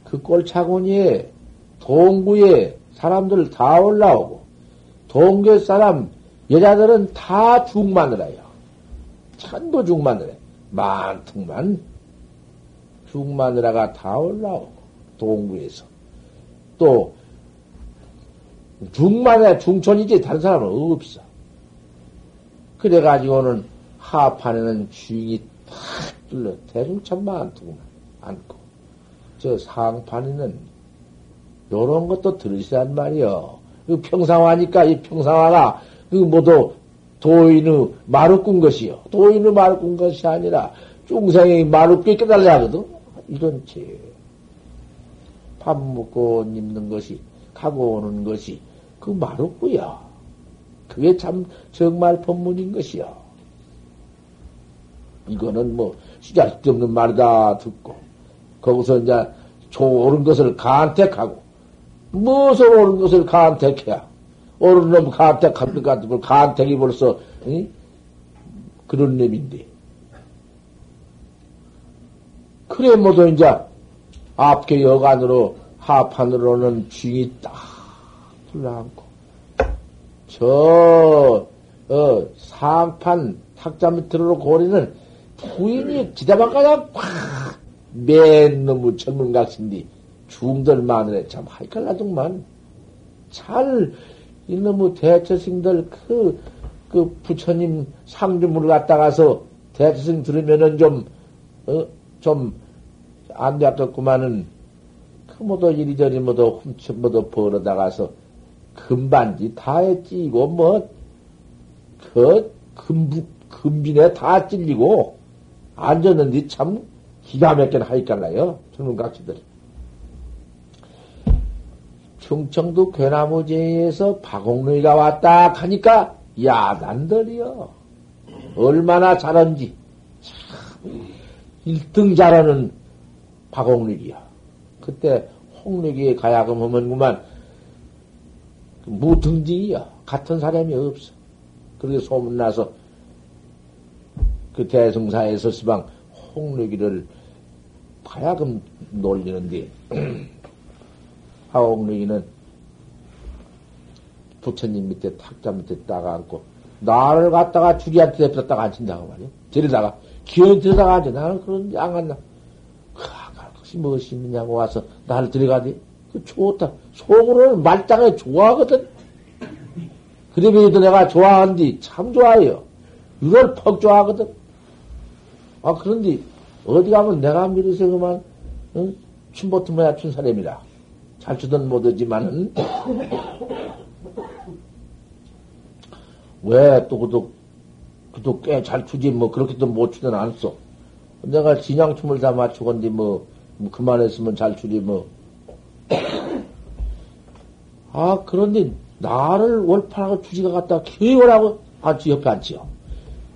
그 꼴차구니에 동구에 사람들 다 올라오고 동교 사람 여자들은 다 죽마늘어요. 천도 죽마늘해. 만통만 죽마늘아가 다 올라오고 동구에서 또 중마늘 중촌이지 다른 사람은 없어. 그래가지고는 하판에는 주인이 탁 뚫려 대중천 많더구만 않고 저 상판에는 요런 것도 들으시란 말이요. 그 평상화니까 이 평상화가 그 모두 도인의 마루 꾼 것이요. 도인의 마루 꾼 것이 아니라 중생이 마루 꽤 깨달아야 하거든. 이런 채. 밥 먹고 입는 것이, 가고 오는 것이 그 마루꾸야. 그게 참 정말 법문인 것이야. 이거는 뭐 시작도 없는 말이다 듣고 거기서 이제 좋은 것을 간택하고 무엇을 옳은 것을 간택해야? 옳은 놈 간택한 것 같은 걸 간택이 벌써 응? 그런 놈인데. 그래 모두 이제 앞에 여간으로 하판으로는 쥐이 딱 둘러앉고 저 어, 상판 탁자 밑으로 고리는 부인이 지다방가다 팍맨 놈의 젊은 각신디 중들 마늘에 참 하이칼라둥만 잘 이놈의 대처승들 그, 그 부처님 상주문을 갖다 가서 대처승 들으면은 좀, 어, 좀안 되었겠구만은 그 모두 이리저리 모두 훔쳐 모두 벌어다가서 금반지 다 했지 이거 뭐그 금부 금빈에 다 찔리고 앉았는데 참 기가 막힌 하이깔라요 젊은 각시들. 충청도 괴나무제에서 박옥루이가 왔다 하니까 야단들이요. 얼마나 잘한지. 참 1등 잘하는 박옥루이야. 그때 홍루이에 가야금 하면 그만 무등지이야. 같은 사람이 없어. 그렇게 소문나서 그 대승사에서 시방 홍루기를 가야금 놀리는데 하옥루이는 부처님 밑에 탁자 밑에 딱 앉고 나를 갖다가 주리한테 냅뒀다가 앉힌다고 말이야. 데려다가 기어 들여다가 앉아. 나는 그런 안 간다. 그것이 무엇이 있느냐고 와서 나를 들어가지. 그 좋다. 속으로는 말짱에 좋아하거든. 그러면도 내가 좋아한디 참 좋아해요. 이걸 퍽 좋아하거든. 아 그런데 어디 가면 내가 미루서 그만 응? 춤보트 모야 춘 사람이라. 잘 주든 못하지만은 왜 또 그도 그도 꽤 잘 추지, 뭐, 그렇게도 못 추진 않았어. 내가 진양춤을 다 맞추건데, 뭐, 뭐 그만했으면 잘 추지, 뭐. 아, 그런데, 나를 월파하고 주지가 갖다 교육을하고 아주 옆에 앉지요.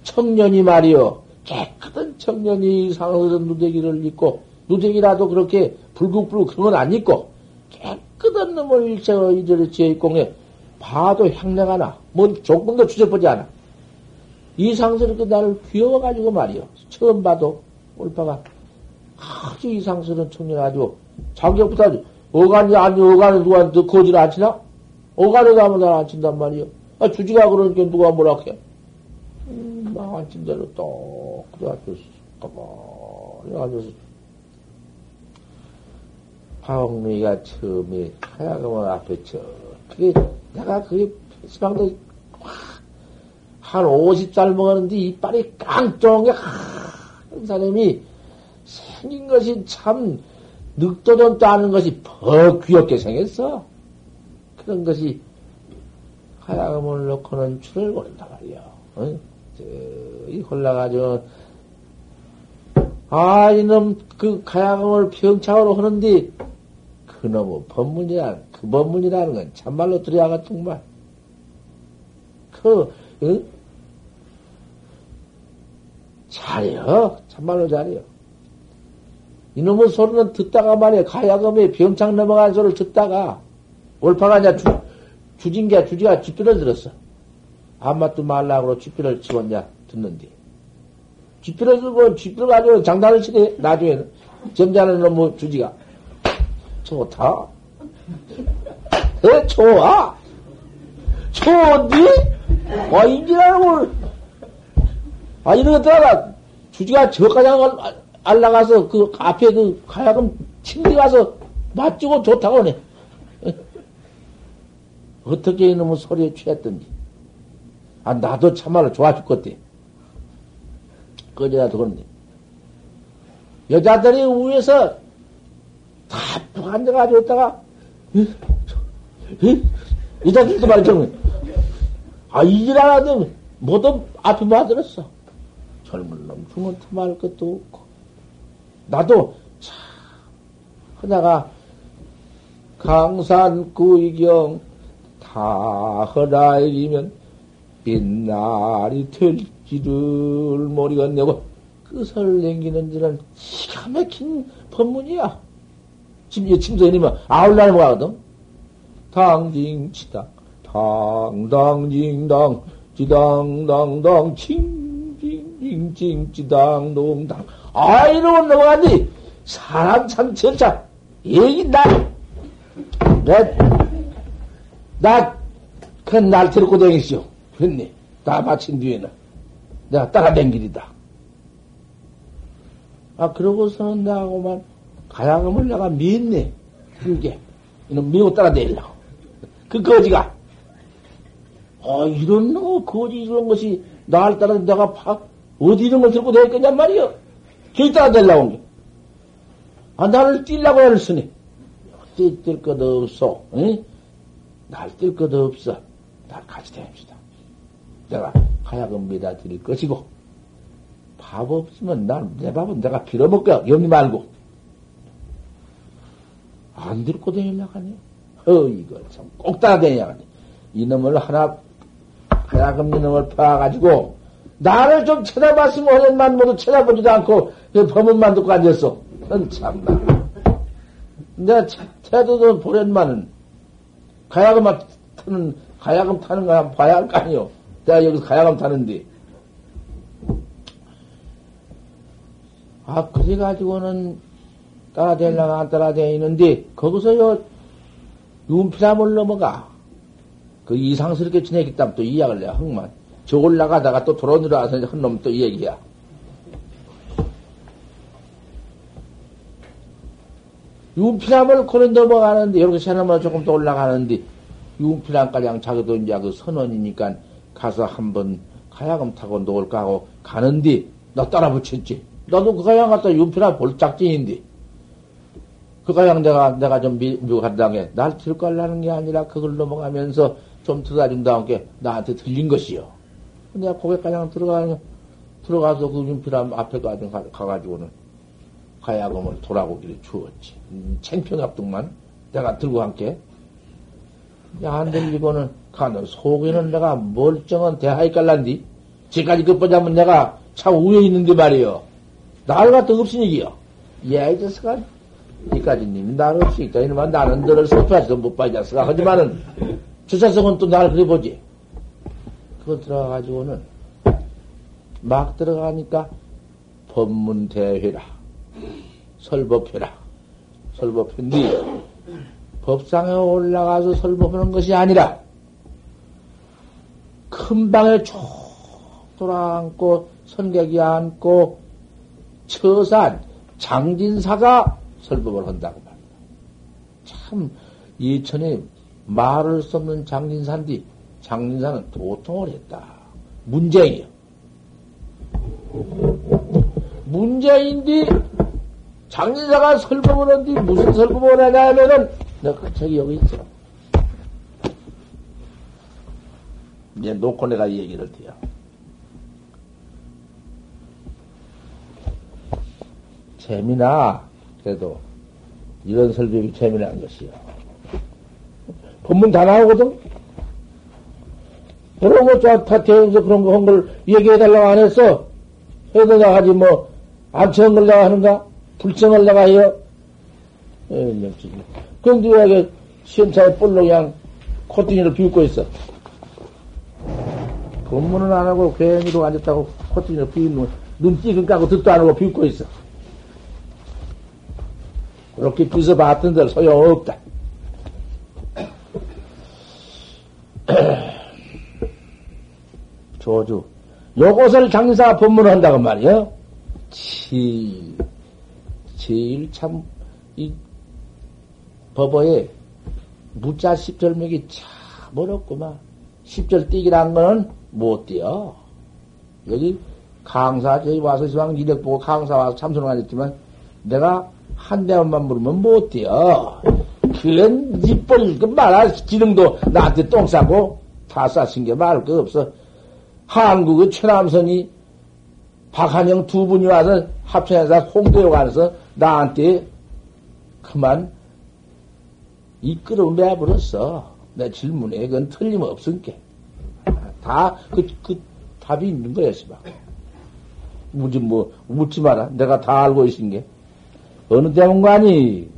청년이 말이요. 깨끗한 청년이 상어른 누대기를 입고, 누대기라도 그렇게 불국불국 그런 건 안 입고, 깨끗한 놈을 일체가 이들을 지어 입고, 봐도 향내가 나. 뭐 조금도 주저보지 않아. 이상스럽게 나를 귀여워가지고 말이요. 처음 봐도 올빠가 아주 이상스러운 청년 아주 자기부터 아주 어간이 아니 어간에 누가 너 거지를 안 치나? 어간에 가면 나안 친단 말이요. 아, 주지가 그러니까 누가 뭐라 해? 음, 나안 친대로 또 그래 앉았어. 가만히 앉아서 파옥루이가 처음에 하야금을 앞에 저 그게 내가 그게 시방도 한 50살 먹었는데 이빨이 깡쫑해. 한 사람이 생긴 것이 참 늑도돈 따는 것이 더 귀엽게 생겼어. 그런 것이 하야금을 넣고는 줄을 고른다 말이야. 어? 저이 홀라가지고 아 이놈 그 가야금을 평창으로 하는데 그놈의 법문이라 그 법문이라는 건 참말로 들여야가 정말 그 응? 잘해요. 참말로 잘해요. 이놈의 소리는 듣다가 말이야. 가야금에 병창 넘어간 소리를 듣다가 올파가 이제 주, 주진기야 주지가 쥐뼈를 들었어. 아마도 말라고 쥐뼈를 치웠냐 듣는데. 쥐뼈를 들고 쥐뼈를 가지고 장난을 치네. 나중에는 점잖은 놈의 주지가. 좋다. 에, 좋아. 좋은데? 와, 인지라고 아, 이런 것들가 주지가 저까지 알라가서 그 앞에 그 가야금 침대 가서 맞추고 좋다고 하네. 어떻게 이놈의 소리에 취했던지. 아, 나도 참말로 좋아 죽겠대. 꺼져라 그런데. 여자들이 위에서 다푹 앉아가지고 있다가, 여자들도 말이죠. 아, 이지라라도 모두 앞에 맞들었어. 젊은 놈 중은 틈할 것도 없고. 나도 참, 하다가 강산 구이경 다 허라이면 빛날이 될지를 모르겠네고 끝을 남기는 지는 기가 막힌 법문이야. 지금 침소연이면 아울날 뭐하거든? 당징치당, 당당징당, 지당당당, 칭 징징지당 농당. 아 이러고 넘어가니 사람 참 전차 얘기 나나그날 데리고 다니시오. 그랬니? 다 마친 뒤에는. 내가 따라댕 길이다. 아 그러고서는 나하고만 가야금을 내가 미했네 그게 이놈 미고 따라다니려고 그 거지가 아 이런 거 거지 이런 것이 날 따라 내가 파 어디 이런 걸 들고 다닐 거냔 말이요. 저기다가 내려온 게. 아, 나를 뛸라고 애를 쓰니. 뛸것 없어. 응? 날뛸 것 없어. 날 같이 다닙시다. 내가 하야금 미다 드릴 것이고, 밥 없으면 난, 내 밥은 내가 빌어먹게, 여기 말고. 안 들고 다니려고 하네. 어, 이거 참, 꼭 따라다니려고 하네. 이놈을 하나, 하야금 이놈을 파가지고, 나를 좀 쳐다봤으면 오랜만 모두 쳐다보지도 않고 그 법문만 듣고 앉았어. 넌 참나. 내가 태도도 보랜만은 가야금 타는 가야금 타는 거 한번 봐야 할 거 아니요. 내가 여기서 가야금 타는데. 아 그래 가지고는 따라대려가 안 따라다니는데 거기서 요 윤피람을 넘어가. 그 이상스럽게 지내기 때문에 또 이야기를 내가 흥만. 저 올라가다가 또 돌아오느라서 한 놈 또 얘기야. 윤피람을 코는 넘어가는데, 이렇게 새나무 조금 더 올라가는데, 윤피람까지 자기도 이제 그 선원이니까 가서 한번 가야금 타고 놓을까 하고 가는데, 나 따라 붙였지. 나도 그 가양 갔다 윤피람 볼 짝진인데. 그 가양 내가, 내가 좀 미, 미국 한 당에 날 들걸라는 게 아니라 그걸 넘어가면서 좀 들어다준 다음에 나한테 들린 것이요. 내가 고객가장 들어가냐, 들어가서 그 윤필 앞에 가가지고는 가야금을 돌아오기를 주었지. 음, 챙평합동만 내가 들고 함께. 야, 안 들리고는 가는 속에는 내가 멀쩡한 대하이 깔란디. 지금까지 그보자면 내가 참 우에 있는데 말이요. 나를 갖다 없으니기요. 야, 이 자식아. 이까지님, 나를 없으니까. 이놈아, 나는 너를 슬퍼해서 못 봐, 이 자식아. 하지만은, 주사성은 또 나를 그래 보지. 그거 들어가가지고는, 막 들어가니까, 법문대회라. 설법해라. 설법했니? 법상에 올라가서 설법하는 것이 아니라, 큰 방에 쭉 돌아앉고, 선객이 앉고, 처산, 장진사가 설법을 한다고 말이야. 참, 예천에 말을 수 없는 장진사인데, 장진사는 도통을 했다. 문제이요. 문제인데, 장진사가 설법을 한뒤 무슨 설법을 하냐 하면은, 내가 저기 여기 있어. 이제 놓고 내가 얘기를 해요. 재미나, 그래도, 이런 설법이 재미난 것이요. 본문 다 나오거든? 그런 거, 저, 다 태워서 그런 거 한 걸 얘기해달라고 안 했어? 해달라고 하지, 뭐, 암청하려고 하는가? 불청하려고 해요? 에, 그런데 왜 시험차에 볼로 그냥 코팅이를 비웃고 있어? 본문은 안 하고 괜히로 앉았다고 코팅이를 비웃는, 눈 찌금 까고 듣도 안 하고 비웃고 있어. 그렇게 비서 봤던들 소용없다. 조주. 요것을 장사가 법문한다고 말이요. 제일, 제일 참, 이, 법어에 무자 십절맥이 참 어렵구만. 십절 띄기란 거는 못 띄어. 여기 강사, 저기 와서 시방 이력 보고 강사 와서 참선을 하셨지만, 내가 한 대만 물으면 못 뛰어. 그건 이뻘 그 말할 기능도 나한테 똥 싸고 다 싸신 게 말할 거 없어. 한국의 최남선이 박한영 두 분이 와서 합천에서 홍대에 가서 나한테 그만 이끌어 매버렸어. 내 질문에 그건 틀림없으니까. 다, 그, 그 답이 있는 거였어, 막. 묻지, 뭐, 묻지 마라. 내가 다 알고 있은 게. 어느 때문가니?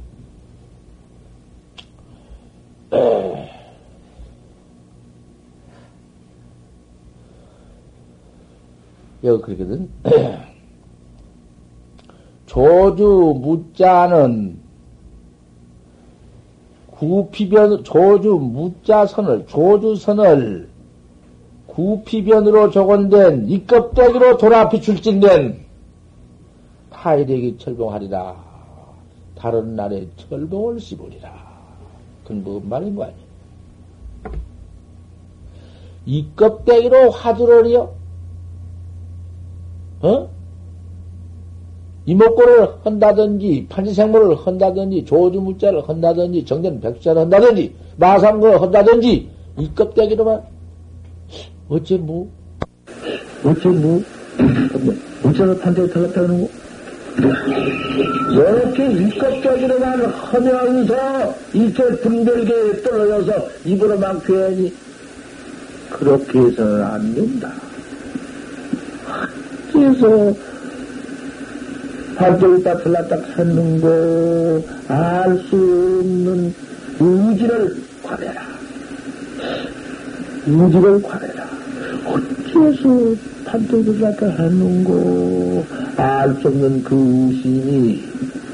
여기 그러거든. 조주 무자는 구피변 조주 무자선을 조주선을 구피변으로 적원된 이껍데기로 돌아 비출진된 타이렉이 철봉하리라. 다른 날에 철봉을 씹으리라. 그건 뭐 말인 거 아니야? 이 껍데기로 화두를이요? 어? 이목구를 한다든지, 판지생물을 한다든지, 조주무자를 한다든지, 정전 백자를 한다든지, 마삼거를 한다든지, 이 껍데기로만, 어째 뭐? 어째 뭐? 어째서 판지를 탈락하는 거? 이렇게 일껍적으로만 하면서 이렇게 분별계에 떨어져서 입으로만 괜히 그렇게 해서는 안 된다. 그래서 발전이다 틀렸다 했는고 알수 없는 의지를 관해라. 의지를 관해라. 어째서 판도를 갖다 했는고, 알 수 없는 그 의심이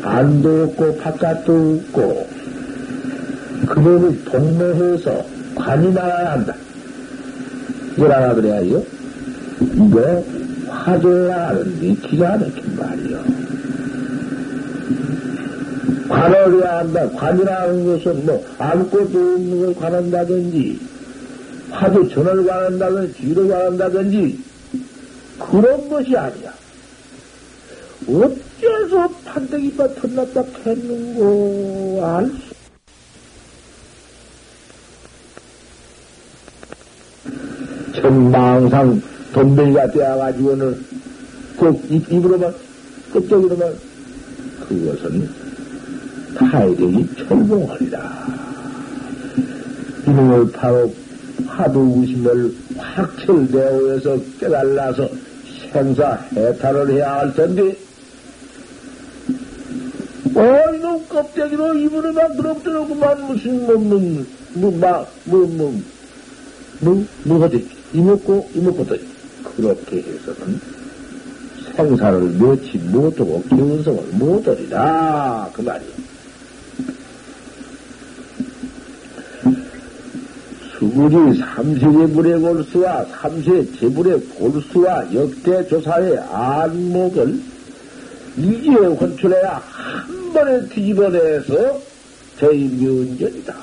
안도 없고 바깥도 없고, 그놈을 동모해서 관이 나야 한다. 이걸 알아 그래야요? 이거 화제야 하는데 기가 막힌 말이요. 관을 해야 한다. 관이라는 것은 뭐 아무것도 없는 걸 관한다든지, 화두 전을 관한다든지, 뒤를 관한다든지, 그런 것이 아니야. 어째서 판때기가 턴났다 했는고, 알 수. 전망상 돈벨이가 되어가지고는 꼭 입, 입으로만, 껍데기로만, 그것은 타이력이 철봉하리라. 이놈을 바로 하도 우심을 확철대오해서 깨달아서 생사 해탈을 해야 할 텐데, 어, 이놈 껍데기로 입으로 만들어뜨려구만 무슨, 뭐, 뭐, 뭐, 막, 뭐, 뭐, 뭐, 뭐, 하지? 이먹고, 이먹고도 그렇게 해서는 생사를 며치 못하고 견성을 못하리라. 그 말이야. 수구리 삼세제불의 골수와 삼세 제불의 골수와 역대 조사의 안목을 이기에 혼출해야 한 번에 뒤집어내서 저희 면전이다.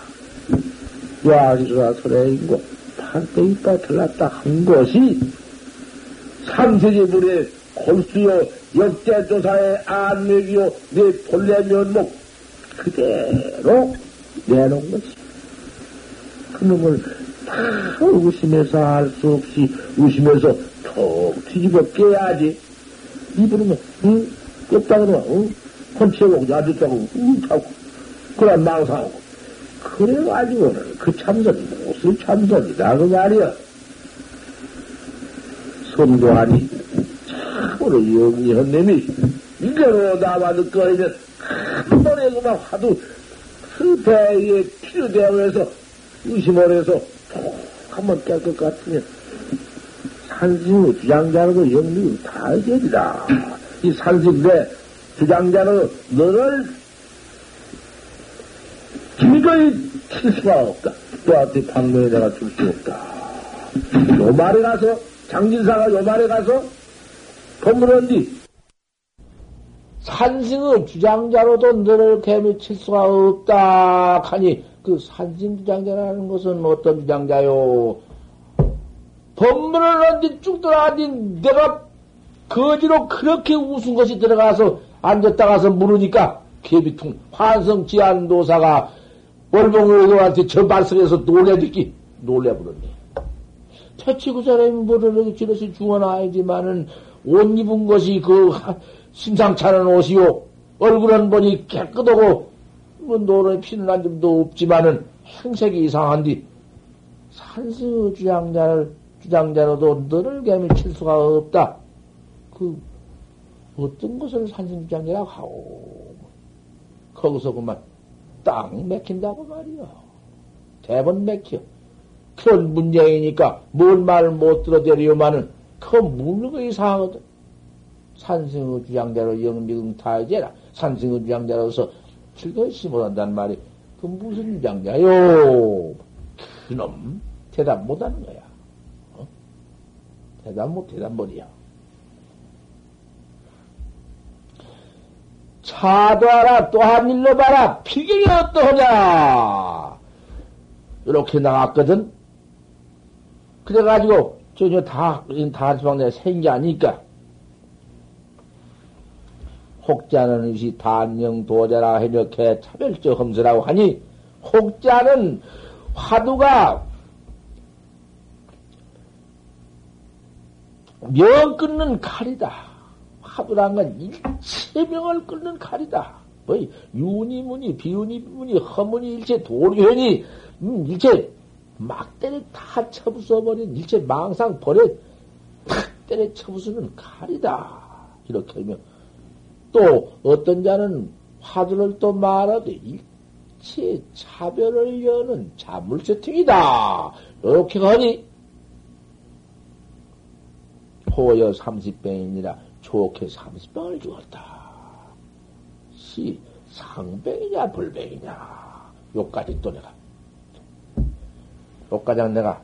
야기수가 설해인고 판때기 빠틀났다 한 것이 삼세제불의 골수요 역대 조사의 안목이요 내 본래 면목 그대로 내놓은 것이 그놈을 다 의심해서 할수 없이 의심해서 톡 뒤집어 깨야지. 이부르면, 응? 그러면, 응? 혼채고, 야주자고, 응? 하고, 그런 망상하고. 그래가지고는 그 참선이 무슨 참선이다, 그 말이야. 선도하니, 참으로 영리한 놈이, 이대로 나와도 꺼이면, 한 번에 그만 화두, 그 배에 필요되어서 의심을 해서 한번 깰 것 같으면 산승의 주장자로도 영리를 다 되리라. 이 산승의 주장자로 너를 기꺼이 칠 수가 없다. 또한테 방문에 내가 줄 수 없다. 요 말에 가서 장진사가 요 말에 가서 법문한 뒤 산승의 주장자로도 너를 개미칠 수가 없다 하니 그 산승 주장자라는 것은 어떤 주장자요? 법문을 언제 쭉 들어가니 내가 거지로 그렇게 웃은 것이 들어가서 앉았다 가서 물으니까 개비통 환성 지안도사가 월봉의도한테 저 발설해서 놀래듣기 놀래버렸네. 퇴치 그 사람이 뭐를 저렇게 중원아야지만은 옷 입은 것이 그 심상찮은 옷이요. 얼굴은 보니 깨끗하고 뭐 노래 피는 한 점도 없지만은 행색이 이상한디 산수 주장자를 주장자로도 너를 개미칠 수가 없다. 그 어떤 것을 산수 주장자라고 하오. 거기서 그만 딱 맥힌다고 말이요. 대번 맥혀. 그런 문제이니까 뭔 말을 못 들어대리요마는 그거 이상하거든. 산승의 주장자로 영미응타해제라. 산승의 주장자로서 즐거이 못한단 말이 그 무슨 주장자요? 그놈 대답 못하는 거야. 어? 대답 못 대답 못이야. 차도 알아 또한 일로 봐라 필경이 어떠하냐 이렇게 나갔거든 그래가지고 전혀 다, 다 지방 내가 생기 아니까 혹자는 이시 단영 도자라 해력해 차별적 험수라고 하니 혹자는 화두가 명 끊는 칼이다. 화두란 건 일체명을 끊는 칼이다. 뭐 윤이문이 비윤이문이 허문이 일체 도리현이 음, 일체 막 때려 다 쳐부숴버린 일체 망상 버려 탁 때려 쳐부수는 칼이다. 이렇게 하면 또 어떤 자는 화두를 또 말하되 일체 차별을 여는 자물 세팅이다. 이렇게 하니 호여 30병이니라 좋게 30병을 주었다. 시 상병이냐 불병이냐 요까지 또 내가 요까지 내가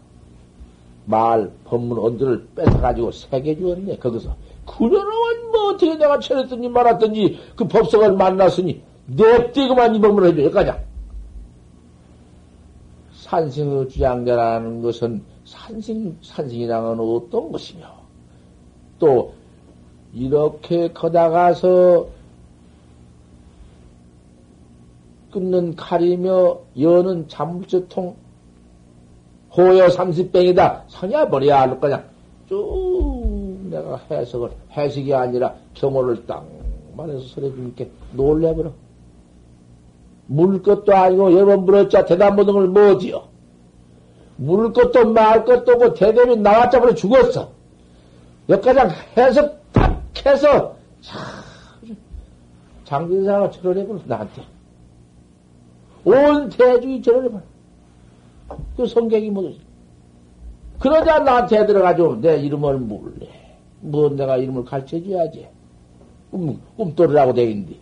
말 법문 언들을 뺏어가지고 세개 주었네 거기서 그러는 뭐 어떻게 내가 차렸든지 말았든지 그 법석을 만났으니 냅대고만 이 법문을 해줘 여기까지 산승의 주장자라는 것은 산승, 산승이라는 어떤 것이며? 또 이렇게 거다가서 끊는 칼이며 여는 잠물쇠통 호여 삼십병이다. 상야 버려야 할 거냐? 쭉 내가 해석을, 해석이 아니라 경호를 딱 말해서 설해주니까 놀래버려. 물 것도 아니고 여러 번 물었자 대답 못한 걸 뭐지요? 물 것도 말 것도 없고 대답이 나왔자 버려 죽었어. 여기까지 해석 딱 해서 장진사가 저러해버려 나한테. 온 대중이 저러해버려. 그 성격이 뭐지? 그러자 나한테 들어가지고 내 이름을 물래. 뭐 내가 이름을 가르쳐 줘야지. 꿈, 꿈돌이라고 되겠는데.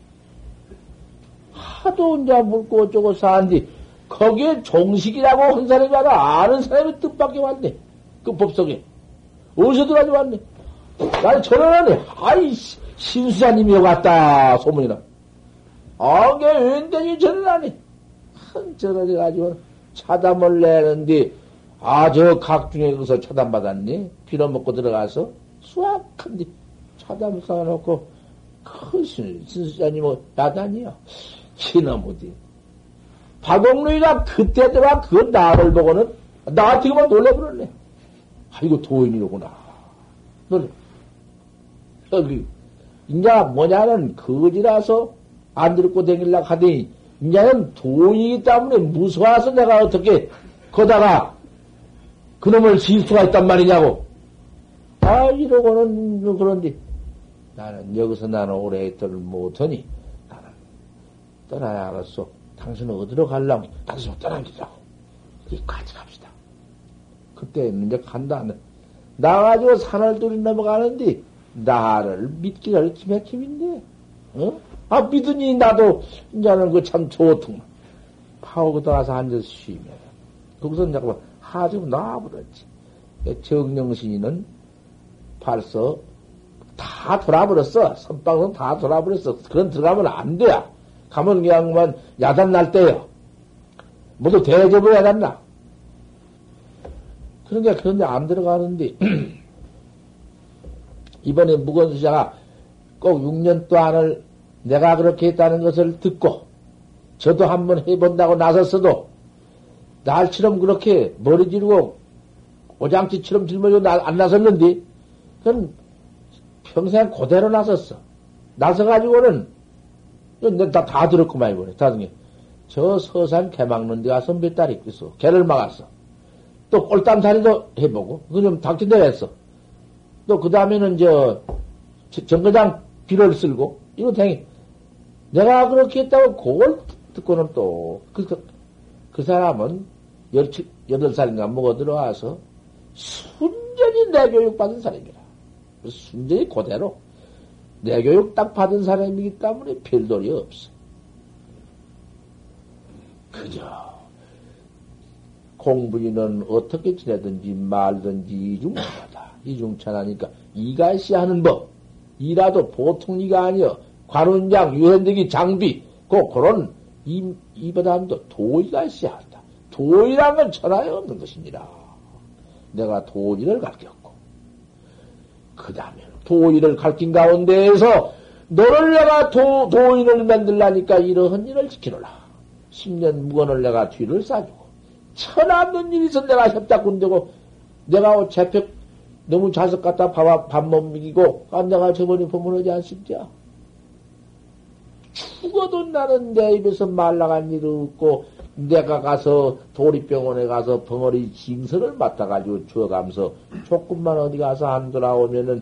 하도 혼자 묻고 어쩌고 사는데, 거기에 종식이라고 한 사람이 하나 아는 사람이 뜻밖에 왔네. 그 법석에. 어디서 들어가지고 왔네. 나는 저러네. 아이, 신수사님이 왔다. 소문이나. 아, 게 웬데니 저러라니. 한 저러가지고 차담을 내는데, 아, 저 각중에 가서 차담받았니? 빌어먹고 들어가서 수학한데 차담 쌓아놓고, 큰 신수사님 뭐, 야단이요. 신어무디. 박옥루이가 그때 들어와 그 나를 보고는 나한테 그만 놀래버렸네. 아이고, 도인이로구나. 놀래. 여기, 인자 뭐냐는 거지라서 안 들고 다닐라 하더니, 인자는 도인이기 때문에 무서워서 내가 어떻게 거다가 그놈을 질 수가 있단 말이냐고. 아, 이러고는 그런데 나는 여기서 나는 오래 있들 못하니 나는 떠나야 알았어. 당신은 어디로 갈라고? 당신은 떠나기라고. 같이 갑시다. 그때는 이제 간다. 나가지고 산을 뚫이 넘어가는데 나를 믿기를 기맥힘인데, 어? 아, 믿으니 나도 이제는 그 참 좋더만. 파고 거다 가서 앉아서 쉬면. 거기서 이제 하좀 놔버렸지. 정령신이는 벌써 다 돌아버렸어. 선방은 다 돌아버렸어. 그런 들어가면 안 돼. 가면 그냥만 야단 날 때요. 모두 대접을 야단 나. 그러니까 그런데 안 들어가는데, 이번에 무건수자가 꼭 6년 동안을 내가 그렇게 했다는 것을 듣고, 저도 한번 해본다고 나섰어도, 날처럼 그렇게 머리 지르고 오장치처럼 짊어지고 안 나섰는데, 그건 평생 그대로 나섰어. 나서가지고는, 다, 다 들었구만, 이번에. 나중에. 저 서산 개 막는 데 가서 몇 달 있겠어. 개를 막았어. 또 꼴땀살이도 해보고, 그건 좀 닥친대로 했어. 또 그 다음에는 저, 정거장 비를 쓸고, 이거 당연히, 내가 그렇게 했다고 그걸 듣고는 또, 그, 그, 그 사람은 여덟 살인가 먹어 들어와서 순전히 내 교육 받은 사람이라. 순전히 그대로 내 교육 딱 받은 사람이기 때문에 별돌이 없어. 그저 공부인은 어떻게 지내든지 말든지 이중차다. 이중차다니까 이가시 하는 법. 이라도 보통 이가 아니여. 관운장, 유현득이 장비, 그, 그런 이, 이보다도 도의가시 한다. 도의란 건 천하에 없는 것입니다. 내가 도의를 가르쳤고, 그 다음에 도의를 가르친 가운데에서 너를 내가 도, 도의를 만들라니까 이러한 일을 지키노라. 10년 무건을 내가 뒤를 싸주고, 천없는 일이 있어 내가 협작군 되고, 내가 재평 너무 자석 갖다 밥, 밥못 먹이고, 아, 내가 저번에 보면 하지 않습니까? 죽어도 나는 내 입에서 말라간 일 없고, 내가 가서 도리병원에 가서 벙어리 징서를 맡아가지고 주어가면서 조금만 어디 가서 안 돌아오면은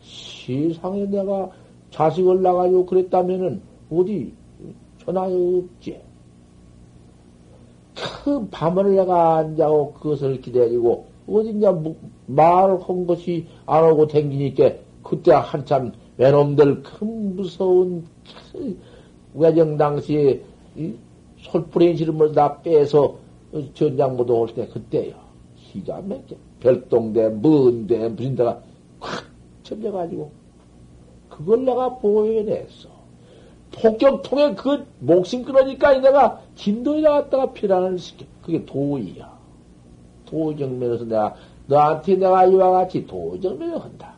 세상에 내가 자식을 나가지고 그랬다면은 어디 전화 없지. 그 밤을 내가 앉아고 그것을 기다리고 어딘가 말한 것이 안 오고 댕기니까 그때 한참 외놈들 큰 무서운 그 외정 당시에 솔뿌린 시름을 다 빼서 전장보도 올 때 그때요. 기가 막혀. 별동대, 먼데, 무슨 데가 확 쳐져가지고. 그걸 내가 보여냈어. 폭격통에 그 목숨 끊으니까 내가 진도에 나갔다가 피란을 시켜. 그게 도의야. 도의정면에서 내가 너한테 내가 이와 같이 도의정면을 한다.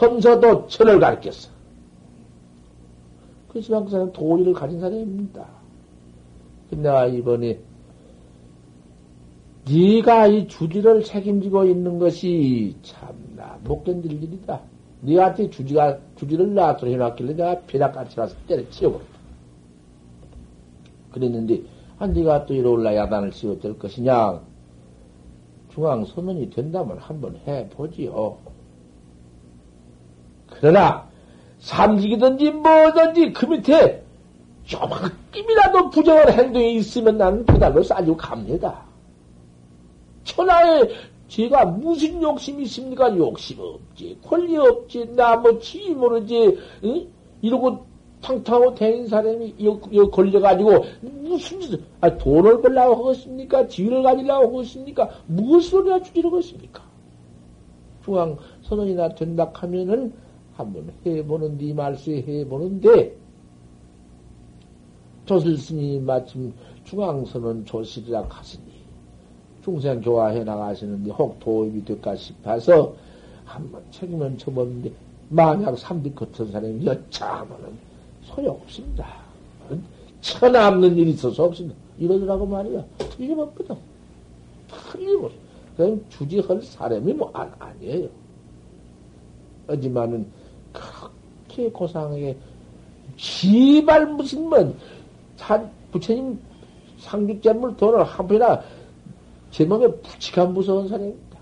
험서도 철을 가르쳤어. 그 사람 도의를 가진 사람입니다. 내가 이번에 네가 이 주지를 책임지고 있는 것이 참나 못 견딜 일이다. 네한테 주지가, 주지를 놔두려 해놨길래 내가 벼락같이 가서 때려치워버렸다. 그랬는데, 아, 네가 또 이리 올라 야단을 씌워될 것이냐? 중앙 선언이 된다면 한번 해보지요. 그러나, 삼식이든지 뭐든지 그 밑에 조금이라도 부정한 행동이 있으면 나는 그달로 싸지고 갑니다. 천하에 제가 무슨 욕심이 있습니까? 욕심 없지, 권리 없지, 나 뭐 지 모르지, 응? 이러고 탕탕하고 대인 사람이 여, 여 걸려가지고 무슨 짓을, 아, 돈을 벌려고 하겠습니까? 지위를 가지려고 하겠습니까? 무엇을 해야 주지려고 했습니까? 중앙 선언이나 된다 하면은 한번 해보는 데 말씀에 해보는데 조실 스님이 마침 중앙선언 조실이라 하시니 중생 좋아해 나가시는데 혹 도움이 될까 싶어서 한번 책임은 쳐보는데 만약 삼비 같은 사람이 여차하면은 소용없습니다. 천없는 일이 있어서 없습니다. 이러더라고 말이야. 틀림없거든. 틀림없어. 그냥 주지할 사람이 뭐, 아, 아니에요. 하지만은, 그렇게 고상하게, 지발 무슨, 뭐, 산, 부처님 상주잼물 돈을 한 번이나 제 몸에 부치한 무서운 사람입니다.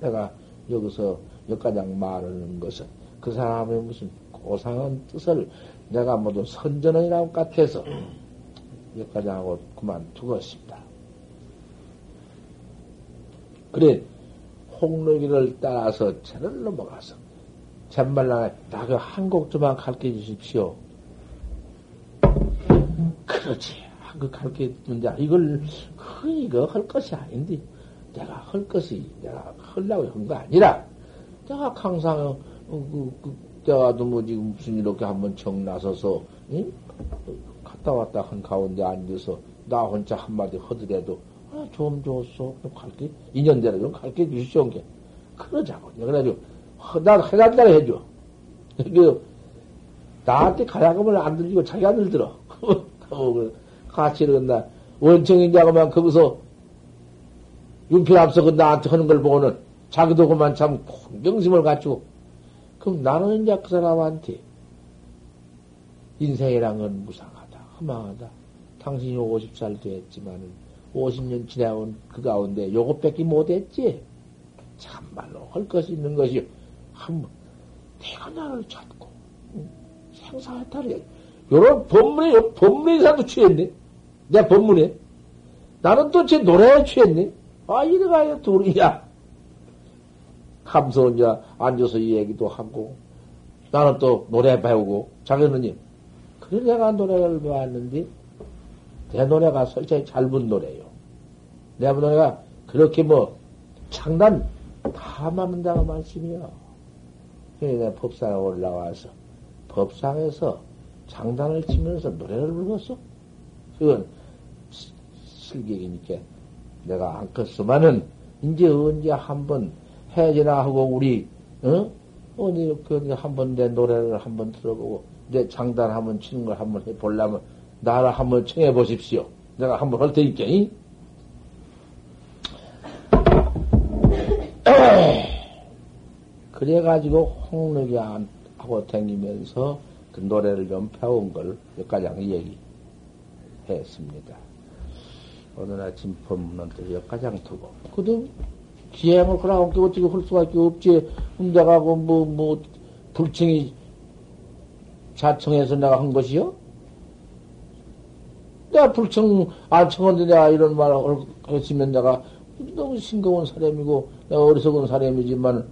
내가 여기서 여기까지 말하는 것은 그 사람의 무슨 고상한 뜻을 내가 모두 선전원이라고 같아서 여기까지 하고 그만두었습니다. 그래, 홍록이를 따라서 채를 넘어가서, 잔말랑에 나그 한곡 좀만 가르쳐 주십시오. 그렇지. 한곡 가르쳐 주는데, 이걸, 이거 할 것이 아닌데, 내가 할 것이, 내가 하려고 한 거 아니라, 내가 항상, 어, 그, 그, 때가도 뭐 지금 무슨 이렇게 한번 정 나서서, 응? 갔다 왔다 한 가운데 앉아서, 나 혼자 한마디 하더라도, 아, 좀 줬어. 좀 갈게. 인연대로 좀 갈게 주시오. 게. 그러자고. 그래가지고, 나 해달라 해줘. 그, 나한테 가야금을 안 들리고 자기 안 들들어. 같이 이러나 원청이냐고만 거기서 윤필 앞서 그 나한테 하는 걸 보고는 자기도 그만 참 공경심을 갖추고 그럼 나는 이제 그 사람한테 인생이란 건 무상하다, 허망하다. 당신이 50살 됐지만은 50년 지나온 그 가운데 요것밖에 못했지. 참말로 할 것이 있는 것이 한번 내가 나를 찾고 생사해탈이 요런 법문에 법문에 사도 취했네. 내 법문에 나는 또 제 노래에 취했네. 아 이래가야 둘이야. 감서 이제 앉아서 이 얘기도 하고 나는 또 노래 배우고 자기는 그래 내가 노래를 배웠는데 내 노래가 솔직히 짧은 노래요. 내 노래가 그렇게 뭐 장난 다 맞는다고 말씀이요. 내가 법상에 올라와서 법상에서 장단을 치면서 노래를 불렀어. 그건 실격이니까 내가 안 컸으면은 이제 언제 한번 해지나 하고 우리 어? 어디 그 한번 내 노래를 한번 들어보고 내 장단 한번 치는 걸 한번 해보려면 나를 한번 청해 보십시오. 내가 한번 할 테니까. 그래가지고 홍록이 하고 다니면서 그 노래를 좀 배운 걸 여기까지 얘기했습니다. 오늘 아침 법문은 또 여기까지 두고 그도 기행을 그러고 어떻게 할 수밖에 없지. 내가 뭐, 뭐, 뭐, 불청이 자청해서 내가 한 것이요? 내가 불청 안 청한데 내가 이런 말을 했으면 내가 너무 싱거운 사람이고 내가 어리석은 사람이지만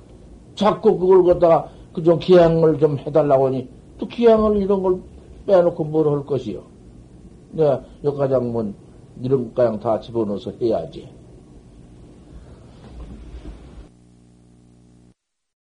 자꾸 그걸 갖다가 그 좀 기양을 좀 해달라고 하니 또 기양을 이런 걸 빼놓고 뭘 할 것이요. 내가 뭐 이런 가양 다 집어넣어서 해야지.